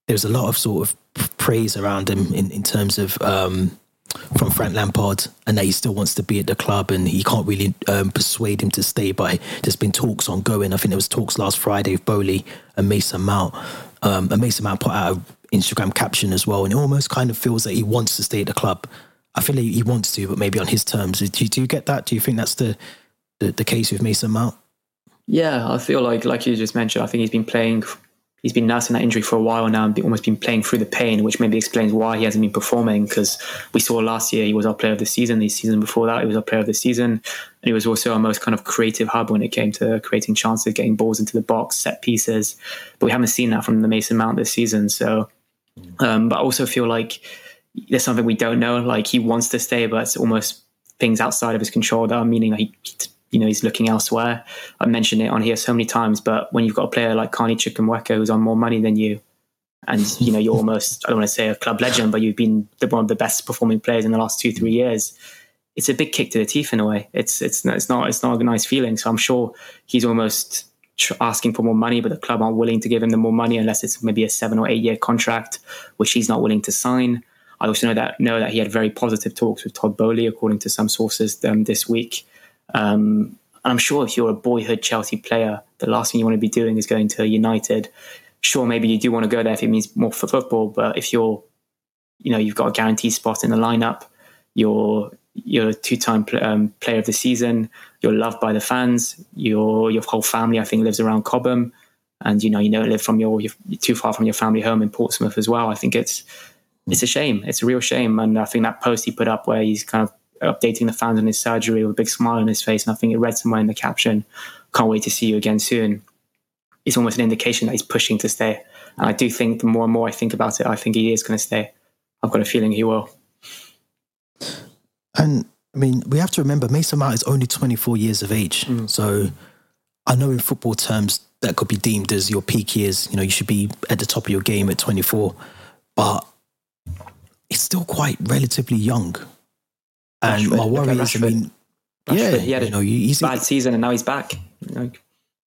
there's a lot of sort of praise around him in, in terms of. Um, from Frank Lampard and that he still wants to be at the club and he can't really um, persuade him to stay. But there's been talks ongoing. I think there was talks last Friday with Boehly and Mason Mount. Um, and Mason Mount put out an Instagram caption as well, and it almost kind of feels that he wants to stay at the club. I feel like he wants to, but maybe on his terms. Do you, do you get that? Do you think that's the, the, the case with Mason Mount? Yeah, I feel like, like you just mentioned, I think he's been playing he's been nursing that injury for a while now and almost been playing through the pain, which maybe explains why he hasn't been performing. Because we saw last year he was our player of the season. The season before that, he was our player of the season, and he was also our most kind of creative hub when it came to creating chances, getting balls into the box, set pieces. But we haven't seen that from the Mason Mount this season. So, um, but I also feel like there's something we don't know. Like he wants to stay, but it's almost things outside of his control that are meaning that he you know he's looking elsewhere. I mentioned it on here so many times, but when you've got a player like Carney Chukwuemeka who's on more money than you, and you know you're almost I don't want to say a club legend, but you've been the, one of the best performing players in the last two three years. It's a big kick to the teeth in a way. It's it's it's not it's not a nice feeling. So I'm sure he's almost asking for more money, but the club aren't willing to give him the more money unless it's maybe a seven or eight year contract, which he's not willing to sign. I also know that know that he had very positive talks with Todd Boehly, according to some sources um, this week. Um, and I'm sure if you're a boyhood Chelsea player, the last thing you want to be doing is going to United. Sure, maybe you do want to go there if it means more for football, but if you're, you know, you've got a guaranteed spot in the lineup, you're you're a two-time um, player of the season, you're loved by the fans, your your whole family I think lives around Cobham, and you know you don't live from your you're too far from your family home in Portsmouth as well. I think it's it's a shame. It's a real shame, and I think that post he put up where he's kind of updating the fans on his surgery with a big smile on his face. And I think it read somewhere in the caption, can't wait to see you again soon. It's almost an indication that he's pushing to stay. And I do think the more and more I think about it, I think he is going to stay. I've got a feeling he will. And I mean, we have to remember Mason Mount is only 24 years of age. Mm. So I know in football terms that could be deemed as your peak years. You know, you should be at the top of your game at 24. But it's still quite relatively young. And Rashford, my worry is, I mean, Rashford, yeah, he had a you know, he's bad season and now he's back.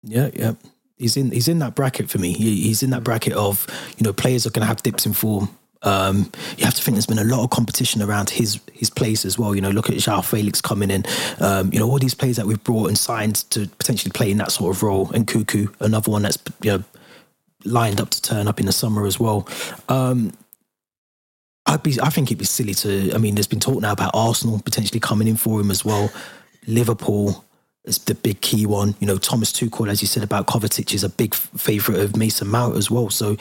Yeah, yeah. He's in he's in that bracket for me. He, he's in that bracket of you know players are going to have dips in form. Um, you have to think there's been a lot of competition around his his place as well. You know, look at Joao Felix coming in. Um, you know, all these players that we've brought and signed to potentially play in that sort of role. And Nkunku, another one that's you know lined up to turn up in the summer as well. Um, I'd be, I think it'd be silly to. I mean, there's been talk now about Arsenal potentially coming in for him as well. Liverpool is the big key one. You know, Thomas Tuchel, as you said about Kovacic, is a big favourite of Mason Mount as well. So,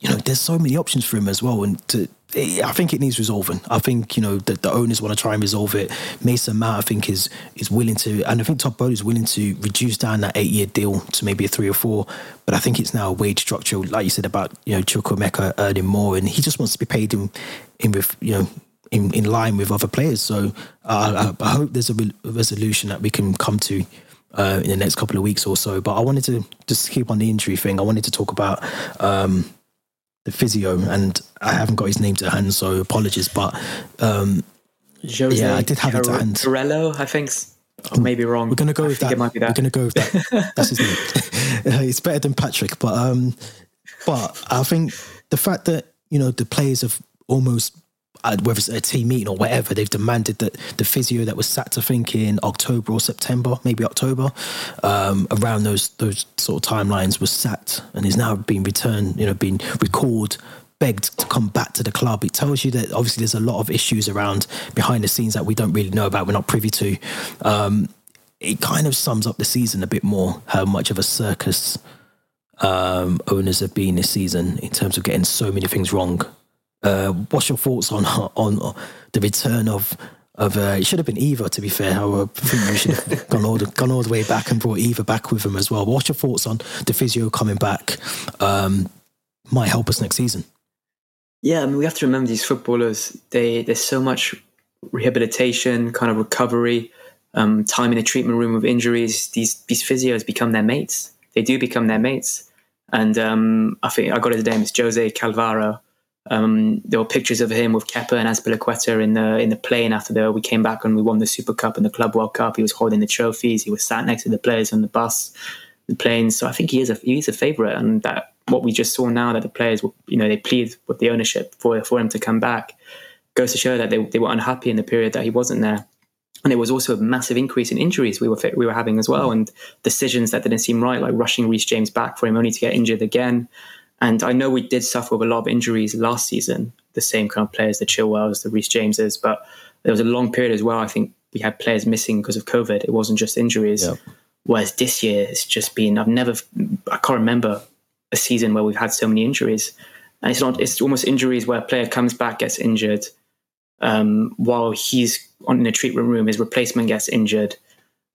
you know, there's so many options for him as well. And to, I think it needs resolving. I think you know the, the owners want to try and resolve it. Mason Mount, I think, is is willing to, and I think Todd Boehly is willing to reduce down that eight year deal to maybe a three or four. But I think it's now a wage structure, like you said about you know Chukwuemeka earning more, and he just wants to be paid in in with you know in, in line with other players. So uh, I, I, hope there's a, re- a, resolution that we can come to. Uh, in the next couple of weeks or so, but I wanted to just keep on the injury thing. I wanted to talk about um, the physio, and I haven't got his name to hand, so apologies. But um, Jose yeah, I did have Car- it to hand. Carello, I think. I may be wrong. We're to go I with that. It might be that. We're to go with that. That's his name. it's better than Patrick, but um, but I think the fact that you know the players have almost uh, whether it's a team meeting or whatever, they've demanded that the physio that was sat to think in October or September, maybe October, um, around those those sort of timelines was sat and is now being returned, you know, being recalled begged to come back to the club. It tells you that obviously there's a lot of issues around behind the scenes that we don't really know about, we're not privy to. Um, it kind of sums up the season a bit more, how much of a circus um, owners have been this season in terms of getting so many things wrong uh, what's your thoughts on on the return of of uh, it should have been Eva to be fair. I think we should have gone all the gone all the way back and brought Eva back with him as well. What's your thoughts on the physio coming back? Um, might help us next season. Yeah, I mean we have to remember these footballers. They there's so much rehabilitation, kind of recovery, um, time in the treatment room with injuries. These these physios become their mates. They do become their mates. And um, I think I got his name. It's Jose Calvaro um, there were pictures of him with Kepa and Azpilicueta in the in the plane after the, we came back and we won the Super Cup and the Club World Cup. He was holding the trophies. He was sat next to the players on the bus, the plane. So I think he is a he is a favourite, and that what we just saw now that the players, you know, they plead with the ownership for for him to come back goes to show that they they were unhappy in the period that he wasn't there. And there was also a massive increase in injuries we were we were having as well, and decisions that didn't seem right, like rushing Reece James back for him only to get injured again. And I know we did suffer with a lot of injuries last season, the same kind of players, the Chilwells, the Reece Jameses, but there was a long period as well. I think we had players missing because of COVID. It wasn't just injuries. Yeah. Whereas this year, it's just been, I've never, I can't remember a season where we've had so many injuries. And it's not, it's almost injuries where a player comes back, gets injured, um, while he's on in the treatment room, his replacement gets injured.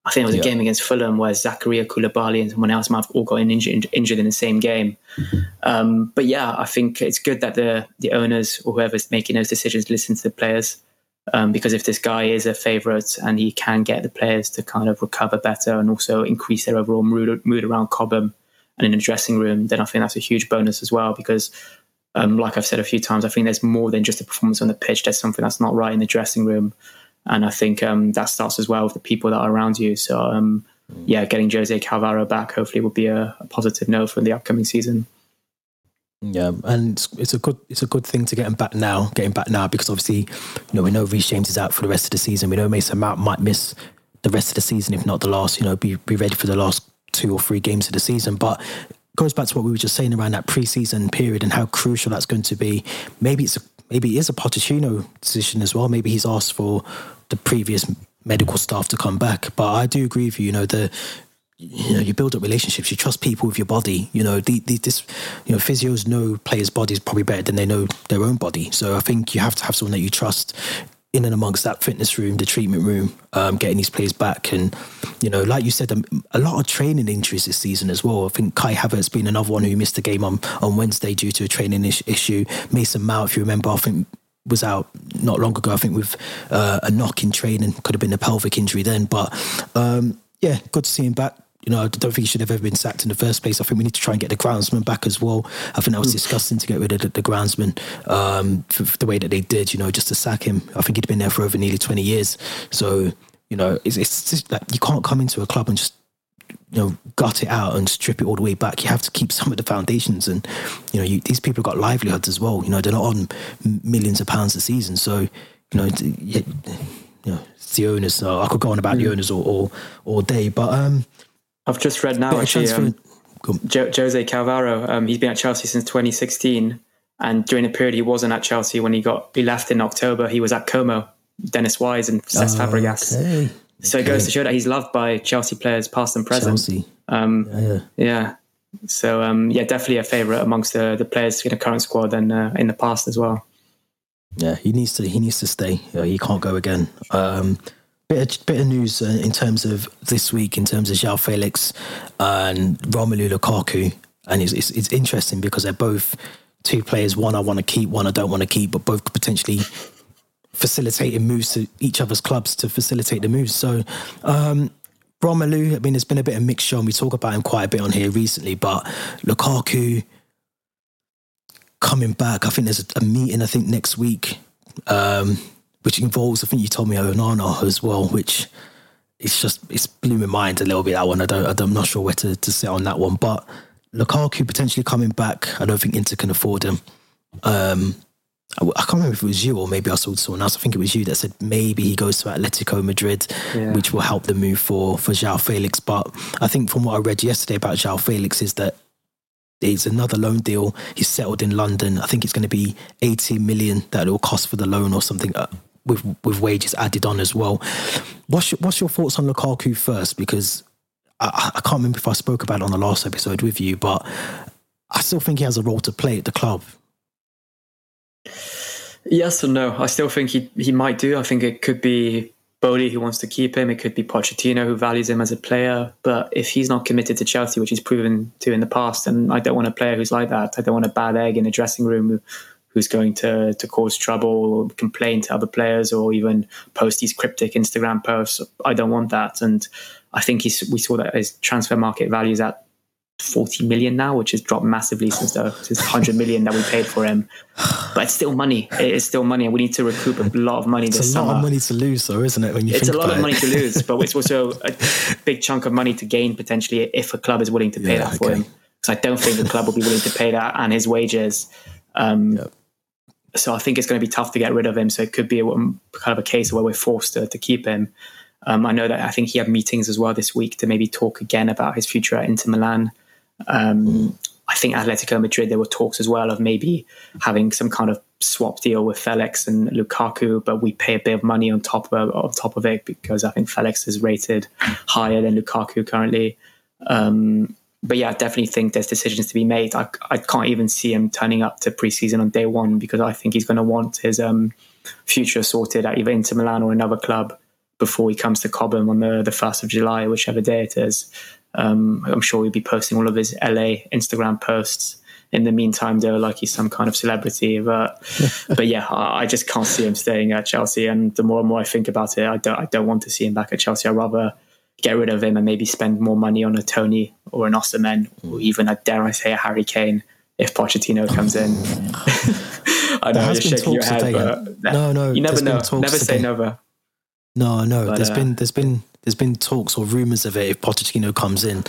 I think it was yeah. a game against Fulham where Zakaria Koulibaly and someone else might have all got injured, injured in the same game. Mm-hmm. Um, but yeah, I think it's good that the the owners or whoever's making those decisions listen to the players. Um, because if this guy is a favourite and he can get the players to kind of recover better and also increase their overall mood, mood around Cobham and in the dressing room, then I think that's a huge bonus as well. Because um, like I've said a few times, I think there's more than just a performance on the pitch. There's something that's not right in the dressing room, and I think um, that starts as well with the people that are around you. So, um, yeah, getting Jose Calvaro back hopefully will be a, a positive note for the upcoming season. Yeah, and it's, it's, a good it's a good thing to get him back now, getting back now because obviously, you know, we know Reece James is out for the rest of the season. We know Mason Mount might miss the rest of the season, if not the last. You know, be be ready for the last two or three games of the season. But goes back to what we were just saying around that preseason period and how crucial that's going to be. Maybe it's a, maybe it is a Pochettino decision as well. Maybe he's asked for the previous medical staff to come back. But I do agree with you. You know the you know, you build up relationships. You trust people with your body. You know, the, the, this, you know, physios know players' bodies probably better than they know their own body. So I think you have to have someone that you trust in and amongst that fitness room, the treatment room, um, getting these players back. And, you know, like you said, um, a lot of training injuries this season as well. I think Kai Havertz been another one who missed the game on, on Wednesday due to a training is- issue. Mason Mount, if you remember, I think was out not long ago, I think with uh, a knock in training, could have been a pelvic injury then. But um, yeah, good to see him back you know, I don't think he should have ever been sacked in the first place. I think we need to try and get the groundsman back as well. I think that was hmm. disgusting to get rid of the, the groundsman um, for, for, the way that they did, you know, just to sack him. I think he'd been there for over nearly 20 years. So, you know, it's, it's just like you can't come into a club and just, you know, gut it out and strip it all the way back. You have to keep some of the foundations. And, you know, you, these people have got livelihoods as well. You know, they're not on millions of pounds a season. So, you know, you know, it's the owners. So I could go on about mm. the hmm. owners all, all, all day. But, um, I've just read now actually. Um, jo- Jose Calvaro, um, he's been at Chelsea since 2016, and during the period he wasn't at Chelsea when he got he left in October, he was at Como, Dennis Wise and Cesc oh, Fabregas. Okay. So okay. it goes to show that he's loved by Chelsea players, past and present. Chelsea. Um, yeah, yeah. yeah. So um, yeah, definitely a favourite amongst the the players in the current squad and uh, in the past as well. Yeah, he needs to he needs to stay. Yeah, he can't go again. Um, bit of, bit of news uh, in terms of this week, in terms of João Felix and Romelu Lukaku, and it's, it's, it's interesting because they're both two players. One I want to keep, one I don't want to keep, but both potentially facilitating moves to each other's clubs to facilitate the moves. So. Um, Romelu, I mean, there's been a bit of a mixture, and we talk about him quite a bit on here recently. But Lukaku coming back, I think there's a, a meeting. I think next week um, which involves, I think you told me Onana as well, which it's just it's blew my mind a little bit that one. I don't, I'm not sure where to, to sit on that one, but Lukaku potentially coming back. I don't think Inter can afford him. Um, I, I, can't remember if it was you or maybe I saw someone else. I think it was you that said maybe he goes to Atletico Madrid, yeah. which will help the move for for João Felix. But I think from what I read yesterday about João Felix is that it's another loan deal. He's settled in London. I think it's going to be 80 million that it will cost for the loan or something. Uh, with with wages added on as well. What's your, what's your thoughts on Lukaku first? Because I, I, can't remember if I spoke about it on the last episode with you, but I still think he has a role to play at the club. Yes and no. I still think he he might do. I think it could be Boehly who wants to keep him. It could be Pochettino who values him as a player. But if he's not committed to Chelsea, which he's proven to in the past, and I don't want a player who's like that. I don't want a bad egg in a dressing room who, who's going to to cause trouble or complain to other players or even post these cryptic Instagram posts. I don't want that. And I think he's, we saw that his transfer market values at 40 million now, which has dropped massively since the 100 million that we paid for him. But it's still money. It is still money, and we need to recoup a lot of money it's this a summer. lot of money to lose, though, isn't it? When you it's a lot of money to lose, but it's also a big chunk of money to gain potentially if a club is willing to pay yeah, that for okay. him. Because I don't think the club will be willing to pay that and his wages. Um, yep so I think it's going to be tough to get rid of him. So it could be a, kind of a case where we're forced to, to keep him. Um, I know that I think he had meetings as well this week to maybe talk again about his future at Inter Milan. Um, I think Atletico Madrid, there were talks as well of maybe having some kind of swap deal with Felix and Lukaku, but we pay a bit of money on top of on top of it because I think Felix is rated higher than Lukaku currently. Um, but yeah, I definitely think there's decisions to be made. I, I can't even see him turning up to preseason on day one because I think he's going to want his um, future sorted at either Inter Milan or another club before he comes to Cobham on the, the 1st of July, whichever day it is. Um, I'm sure he'll be posting all of his LA Instagram posts. In the meantime, though, like he's some kind of celebrity. But but yeah, I, I, just can't see him staying at Chelsea. And the more and more I think about it, I don't I don't want to see him back at Chelsea. I'd rather get rid of him and maybe spend more money on a Toney or an Osimhen or even, a, dare I say, a Harry Kane if Pochettino comes in. I know you're shaking your head, today, but no, no, you never know. Never today. say never. No, no. But, there's uh, been there's been there's been talks or rumors of it. If Pochettino comes in,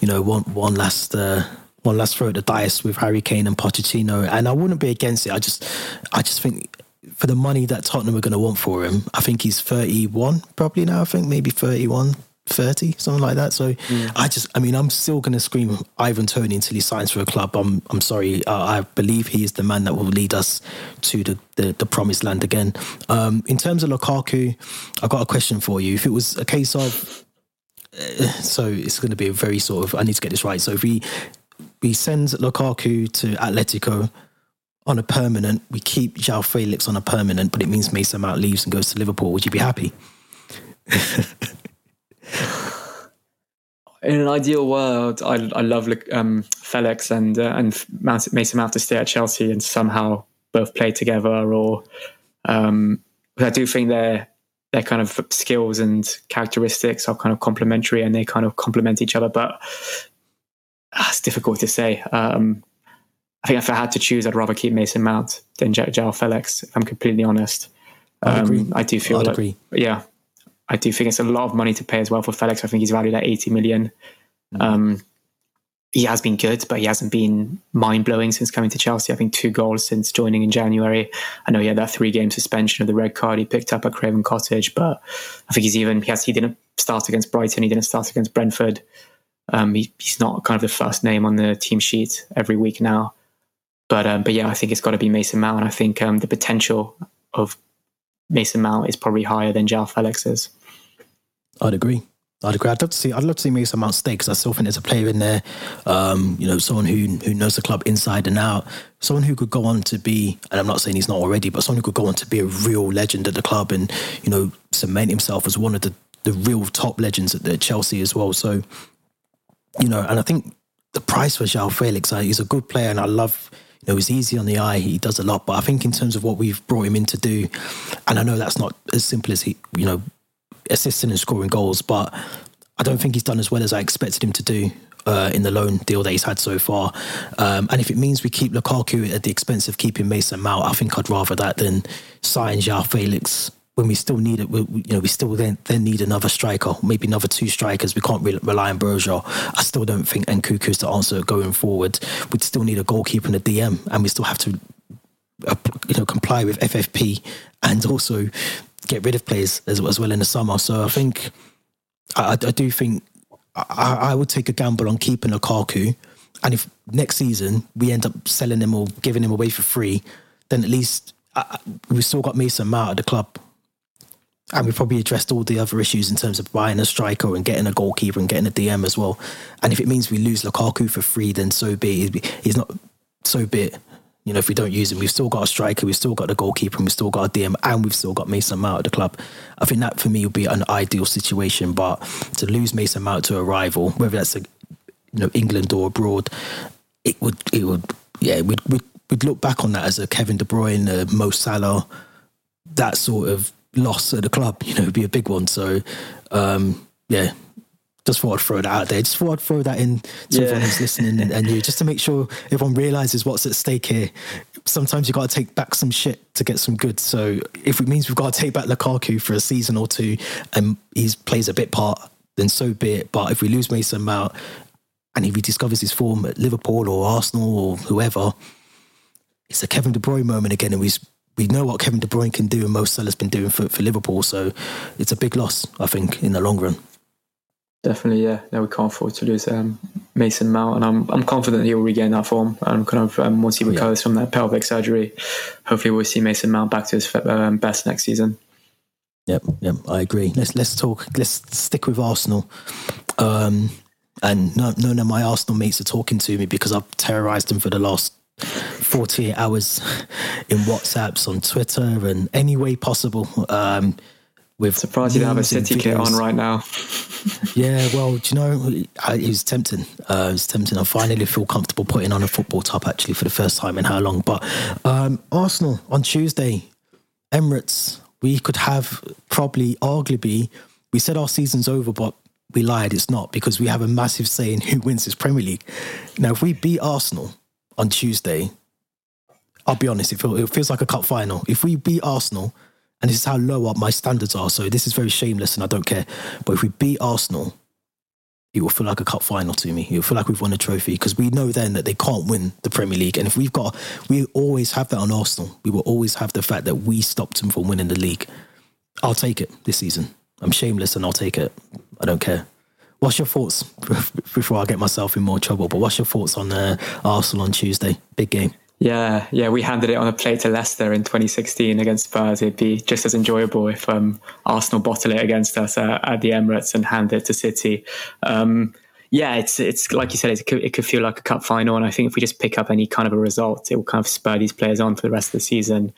you know, one one last. Uh, one last throw at the dice with Harry Kane and Pochettino, and I wouldn't be against it. I just, I just think for the money that Tottenham are going to want for him, I think he's 31 probably now. I think maybe 31, 30, something like that. So mm. I just, I mean, I'm still going to scream Ivan Toney until he signs for a club. I'm, I'm sorry. Uh, I believe he is the man that will lead us to the, the, the promised land again. Um, in terms of Lukaku, I've got a question for you. If it was a case of, uh, so it's going to be a very sort of, I need to get this right. So if we, we send Lukaku to Atletico, on a permanent, we keep João Felix on a permanent, but it means Mason Mount leaves and goes to Liverpool. Would you be happy? in an ideal world, I, I love um, Felix and uh, and Mason Mount to stay at Chelsea and somehow both play together. Or um, I do think their their kind of skills and characteristics are kind of complementary and they kind of complement each other. But uh, it's difficult to say. Um, I think if I had to choose, I'd rather keep Mason Mount than João Felix. If I'm completely honest, I agree. Um, I do feel like, agree. yeah, I do think it's a lot of money to pay as well for Felix. I think he's valued at 80 million. Mm. Um, he has been good, but he hasn't been mind blowing since coming to Chelsea. I think two goals since joining in January. I know he had that three game suspension of the red card he picked up at Craven Cottage, but I think he's even he has he didn't start against Brighton, he didn't start against Brentford. Um, he, he's not kind of the first name on the team sheet every week now. But um, but yeah, I think it's got to be Mason Mount. I think um, the potential of Mason Mount is probably higher than João Felix's. I'd agree. I'd agree. I'd love to see. I'd love to see Mason Mount stay because I still think there's a player in there. Um, you know, someone who who knows the club inside and out. Someone who could go on to be, and I'm not saying he's not already, but someone who could go on to be a real legend at the club and you know cement himself as one of the the real top legends at, at Chelsea as well. So, you know, and I think the price for João Felix, uh, he's a good player, and I love you know, he's easy on the eye. He does a lot, but I think in terms of what we've brought him in to do, and I know that's not as simple as he, you know, assisting and scoring goals, but I don't think he's done as well as I expected him to do uh, in the loan deal that he's had so far. Um, and if it means we keep Lukaku at the expense of keeping Mason Mount, I think I'd rather that than sign João Felix when we still need it. We, you know, we still then, then need another striker, maybe another two strikers. We can't re- rely on Broja. I still don't think Nkunku is the answer going forward. We'd still need a goalkeeper and a DM, and we still have to, uh, you know, comply with FFP and also get rid of players as, as well in the summer. So I think I, I do think I, I, would take a gamble on keeping Lukaku, and if next season we end up selling him or giving him away for free, then at least uh, we've still got Mason Mount at the club. And we've probably addressed all the other issues in terms of buying a striker and getting a goalkeeper and getting a DM as well. And if it means we lose Lukaku for free, then so be it. He's not so be it. You know, if we don't use him, we've still got a striker, we've still got a goalkeeper, and we've still got a DM, and we've still got Mason Mount at the club. I think that for me would be an ideal situation. But to lose Mason Mount to a rival, whether that's a, you know England or abroad, it would it would yeah we'd, we'd, we'd look back on that as a Kevin De Bruyne, a Mo Salah, that sort of loss at the club. You know, it'd be a big one. So um, yeah, just thought I'd throw that out there. Just thought I'd throw that in to yeah. everyone who's listening and, and, you, just to make sure everyone realizes what's at stake here. Sometimes you've got to take back some shit to get some good. So if it means we've got to take back Lukaku for a season or two and he plays a bit part, then so be it. But if we lose Mason Mount and if he discovers his form at Liverpool or Arsenal or whoever, it's a Kevin De Bruyne moment again, and we we know what Kevin De Bruyne can do, and Mo Salah's been doing for, for Liverpool. So it's a big loss, I think, in the long run. Definitely, yeah. No, we can't afford to lose um, Mason Mount, and I'm I'm confident he'll regain that form. And kind of um, once he recovers yeah. from that pelvic surgery, hopefully we'll see Mason Mount back to his um, best next season. Yep, yep, I agree. Let's let's talk. Let's stick with Arsenal. Um, and no, none of my Arsenal mates are talking to me because I've terrorised them for the last 48 hours in WhatsApps, on Twitter, and any way possible. Um, with surprised you don't have a city kit on right now. yeah, well, do you know, it was tempting. Uh, it was tempting. I finally feel comfortable putting on a football top actually for the first time in how long. But um, Arsenal on Tuesday, Emirates, we could have probably, arguably, we said our season's over, but we lied. It's not because we have a massive say in who wins this Premier League. Now, if we beat Arsenal on Tuesday, I'll be honest, it, feel, it feels like a cup final. If we beat Arsenal, and this is how low up my standards are, so this is very shameless and I don't care. But if we beat Arsenal, it will feel like a cup final to me. It will feel like we've won a trophy because we know then that they can't win the Premier League. And if we've got, we always have that on Arsenal. We will always have the fact that we stopped them from winning the league. I'll take it this season. I'm shameless and I'll take it. I don't care. What's your thoughts before I get myself in more trouble? But what's your thoughts on uh, Arsenal on Tuesday? Big game. Yeah, yeah, we handed it on a plate to Leicester in 2016 against Spurs. It'd be just as enjoyable if um, Arsenal bottle it against us uh, at the Emirates and hand it to City. Um, yeah, it's it's like you said, it could, it could feel like a cup final, and I think if we just pick up any kind of a result, it will kind of spur these players on for the rest of the season.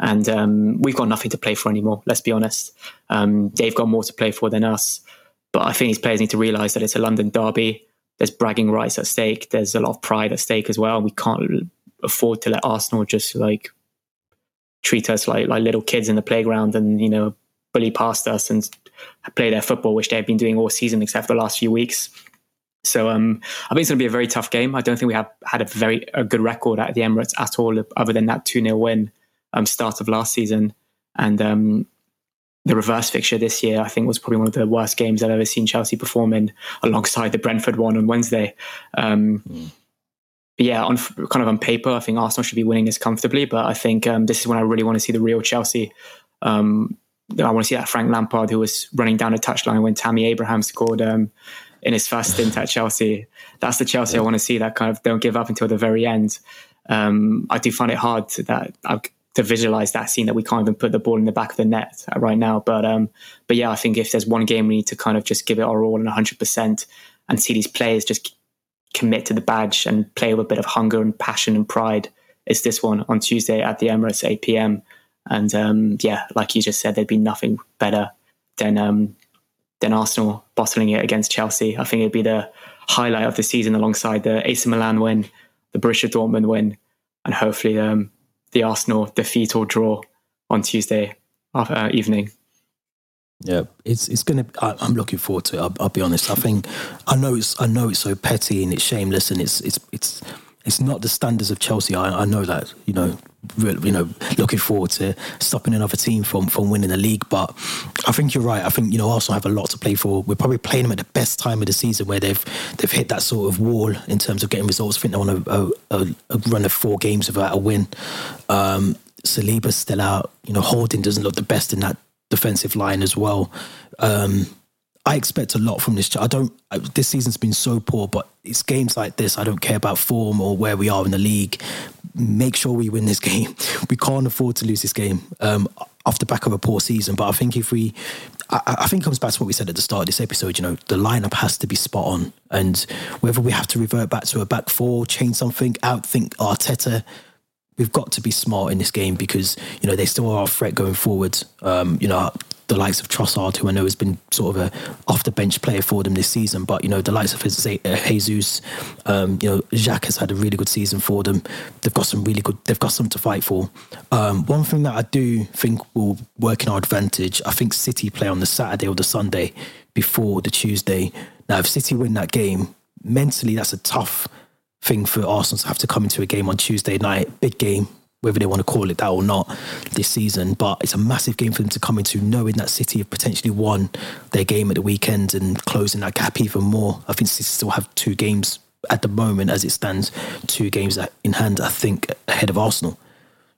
And um, we've got nothing to play for anymore. Let's be honest. Um, they've got more to play for than us, but I think these players need to realise that it's a London derby. There's bragging rights at stake. There's a lot of pride at stake as well. We can't afford to let Arsenal just like treat us like like little kids in the playground and you know bully past us and play their football, which they've been doing all season except for the last few weeks. So um, I think it's going to be a very tough game. I don't think we have had a very a good record at the Emirates at all, other than that two 0 win um, start of last season, and um, the reverse fixture this year. I think was probably one of the worst games I've ever seen Chelsea perform in, alongside the Brentford one on Wednesday. Mm yeah, on kind of on paper, I think Arsenal should be winning this comfortably. But I think um, this is when I really want to see the real Chelsea. Um, I want to see that Frank Lampard who was running down a touchline when Tammy Abraham scored um, in his first stint at Chelsea. That's the Chelsea. I want to see. That kind of don't give up until the very end. Um, I do find it hard to, that to visualize that scene that we can't even put the ball in the back of the net right now. But um, but yeah, I think if there's one game we need to kind of just give it our all and 100 percent and see these players just commit to the badge and play with a bit of hunger and passion and pride is this one on Tuesday at the Emirates, 8 p.m. And um, yeah, like you just said, there'd be nothing better than um, than Arsenal bottling it against Chelsea. I think it'd be the highlight of the season alongside the AC Milan win, the Borussia Dortmund win, and hopefully um, the Arsenal defeat or draw on Tuesday uh, evening. Yeah, it's it's gonna. I, am looking forward to it. I'll, I'll, be honest. I think I know it's I know it's so petty and it's shameless and it's it's it's it's not the standards of Chelsea. I, I know that. You know, you know, looking forward to stopping another team from from winning the league. But I think you're right. I think you know Arsenal have a lot to play for. We're probably playing them at the best time of the season where they've they've hit that sort of wall in terms of getting results. I think they want a, a, a run of four games without a win. Um, Saliba's still out. You know, Holding doesn't look the best in that defensive line as well. Um, I expect a lot from this. I don't. This season's been so poor, but it's games like this. I don't care about form or where we are in the league. Make sure we win this game. We can't afford to lose this game um, off the back of a poor season. But I think if we, I, I, think comes back to what we said at the start of this episode. You know, the lineup has to be spot on, and whether we have to revert back to a back four, change something, outthink Arteta we've got to be smart in this game because you know they still are a threat going forward. Um, you know the likes of Trossard, who I know has been sort of a off the bench player for them this season, but you know the likes of Jesus, um, you know Xhaka has had a really good season for them. They've got some really good. They've got some to fight for. Um, one thing that I do think will work in our advantage. I think City play on the Saturday or the Sunday before the Tuesday. Now, if City win that game, mentally that's a tough thing for Arsenal to have to come into a game on Tuesday night, big game, whether they want to call it that or not this season. But it's a massive game for them to come into, knowing that City have potentially won their game at the weekend and closing that gap even more. I think City still have two games at the moment, as it stands, two games in hand, I think, ahead of Arsenal.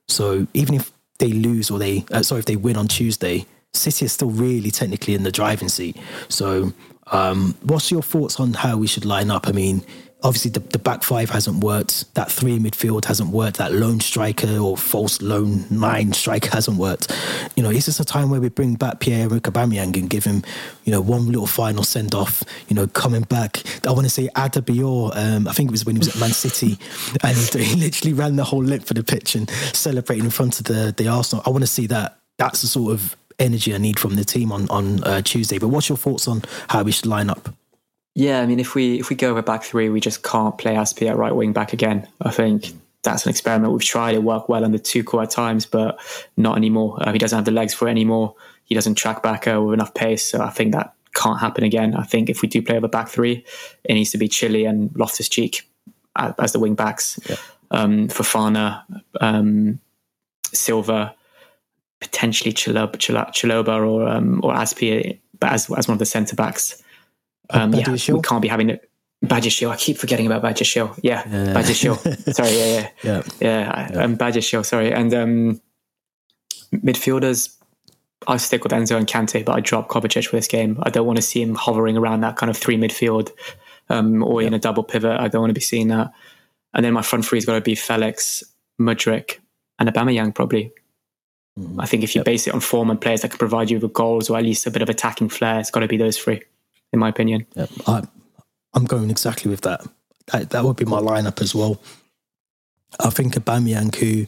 So even if they lose or they, uh, sorry, if they win on Tuesday, City is still really technically in the driving seat. So, um, what's your thoughts on how we should line up? I mean, obviously the, the back five hasn't worked. That three midfield hasn't worked. That lone striker or false lone nine striker hasn't worked. You know, is this a time where we bring back Pierre-Emerick Aubameyang and give him, you know, one little final send off? You know, coming back. I want to say Adebayor. Um, I think it was when he was at Man City, and he literally ran the whole length of the pitch and celebrating in front of the the Arsenal. I want to see that. That's the sort of energy I need from the team on on uh, Tuesday. But what's your thoughts on how we should line up? Yeah, I mean, if we if we go over back three, we just can't play Azpi at right wing back again. I think that's an experiment we've tried. It worked well under Tuchel at times, but not anymore. Uh, he doesn't have the legs for it anymore. He doesn't track back uh, with enough pace. So I think that can't happen again. I think if we do play over back three, it needs to be Chile and Loftus Cheek as the wing backs. Yeah. um, Fofana, um, Silva, potentially Chalobah, Chalobah or um, or Azpi, but as as one of the centre backs. Um, yeah, we can't be having it. Badiashile. I keep forgetting about Badiashile. Yeah, yeah. Badiashile. sorry, yeah, yeah, yeah, yeah. yeah. Um, Badiashile. Sorry, and um, midfielders. I stick with Enzo and Kante, but I drop Kovacic for this game. I don't want to see him hovering around that kind of three midfield um, or in a double pivot. I don't want to be seeing that. And then my front three has got to be Felix, Mudryk, and Aubameyang probably. Mm-hmm. I think if you yep. base it on form and players that can provide you with goals or at least a bit of attacking flair, it's got to be those three, in my opinion. Yep. I, I'm going exactly with that. that. That would be my lineup as well. I think Aubameyang, who,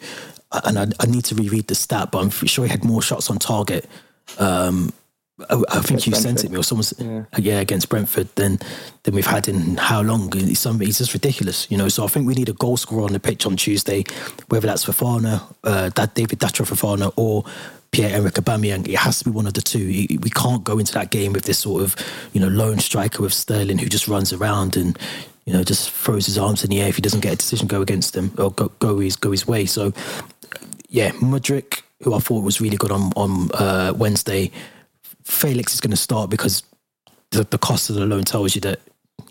and I, I, need to reread the stat, but I'm sure he had more shots on target um, I, I think you Brentford. sent it me or someone's yeah. yeah. against Brentford than than we've had in how long he's, some, he's just ridiculous you know so I think we need a goal scorer on the pitch on Tuesday whether that's Fofana uh, that David Datro Fofana or Pierre-Emerick Aubameyang it has to be one of the two we can't go into that game with this sort of you know lone striker with Sterling who just runs around and you know just throws his arms in the air if he doesn't get a decision go against him or go, go his go his way so yeah Mudryk who I thought was really good on on uh, Wednesday Felix is going to start because the, the cost of the loan tells you that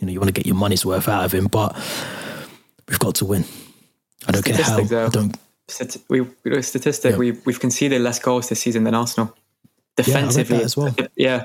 you know you want to get your money's worth out of him. But we've got to win. I don't care how. Though, I don't. We, we statistic. Yeah. We we've conceded less goals this season than Arsenal. Defensively, yeah, as well. Yeah,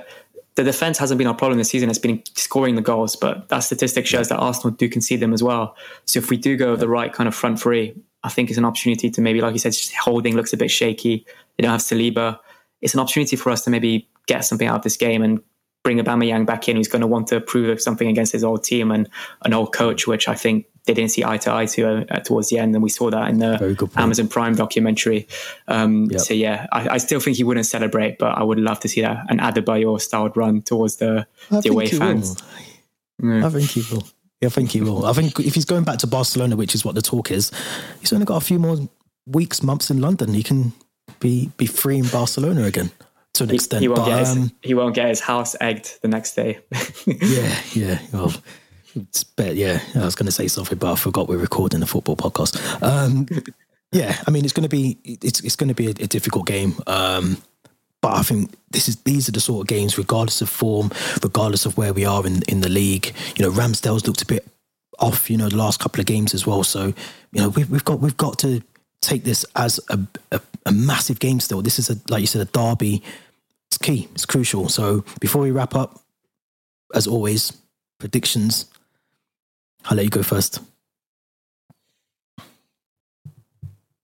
the defense hasn't been our problem this season. It's been scoring the goals, but that statistic shows that Arsenal do concede them as well. So if we do go the right kind of front three, I think it's an opportunity to maybe, like you said, just holding looks a bit shaky. They don't have Saliba. It's an opportunity for us to maybe get something out of this game and bring Aubameyang back in, who's going to want to prove something against his old team and an old coach, which I think they didn't see eye to eye to uh, towards the end, and we saw that in the Amazon Prime documentary. Um, yep. So yeah, I, I, still think he wouldn't celebrate, but I would love to see that an Adebayor styled run towards the, the away fans. I think he will. Yeah, I think he will. I think if he's going back to Barcelona, which is what the talk is, he's only got a few more weeks, months in London. He can be be free in Barcelona again to an he, extent. He won't, but, get his, um, he won't get his house egged the next day. yeah, yeah. Well, bet, yeah. I was going to say something, but I forgot we're recording the football podcast. Um, yeah, I mean, it's going to be it's it's going to be a, a difficult game. Um, but I think this is these are the sort of games, regardless of form, regardless of where we are in in the league. You know, Ramsdale's looked a bit off. You know, the last couple of games as well. So you know, we've we've got we've got to take this as a, a, a massive game. Still, this is a like you said, a derby it's key. It's crucial. So before we wrap up, as always, predictions. I'll let you go first.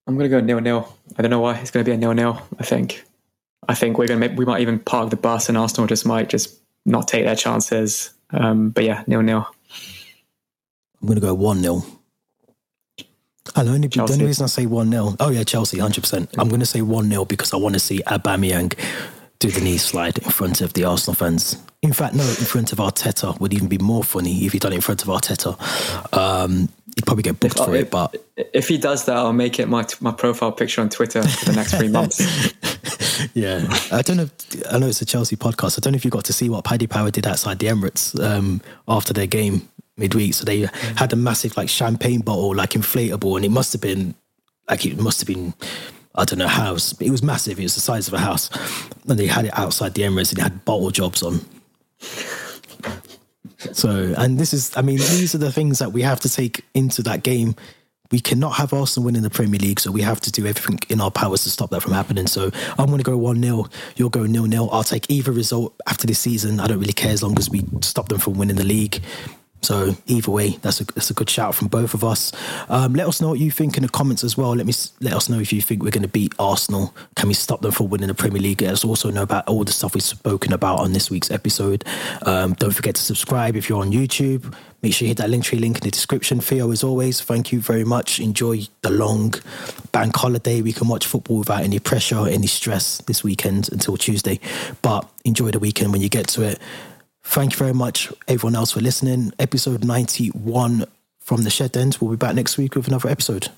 I'm going to go nil nil. I don't know why it's going to be a nil nil. I think. I think we're going to make, we might even park the bus and Arsenal just might just not take their chances. Um, but yeah, nil nil. I'm going to go one 0 And only the only reason I say one 0 Oh yeah, Chelsea, hundred percent. I'm going to say one 0 because I want to see Aubameyang do the knee slide in front of the Arsenal fans. In fact, no, in front of Arteta would even be more funny if he done it in front of Arteta. Um, he'd probably get booked if, for if, it. But if he does that, I'll make it my my profile picture on Twitter for the next three months. yeah, I don't know. I know it's a Chelsea podcast. I don't know if you got to see what Paddy Power did outside the Emirates um, after their game midweek. So they had a massive like champagne bottle, like inflatable, and it must have been like it must have been I don't know how. It was massive. It was the size of a house. And they had it outside the Emirates and it had bottle jobs on. So, and this is, I mean, these are the things that we have to take into that game. We cannot have Arsenal winning the Premier League, so we have to do everything in our powers to stop that from happening. So I'm going to go 1 0. You'll go 0 0. I'll take either result after this season. I don't really care as long as we stop them from winning the league. So either way, that's a that's a good shout from both of us. Um, let us know what you think in the comments as well. Let me let us know if you think we're going to beat Arsenal. Can we stop them from winning the Premier League? Let us also know about all the stuff we've spoken about on this week's episode. Um, don't forget to subscribe if you're on YouTube. Make sure you hit that link tree link in the description. Theo, as always, thank you very much. Enjoy the long bank holiday. We can watch football without any pressure, or any stress this weekend until Tuesday. But enjoy the weekend when you get to it. Thank you very much, everyone else, for listening. Episode 91 from the Shed End. We'll be back next week with another episode.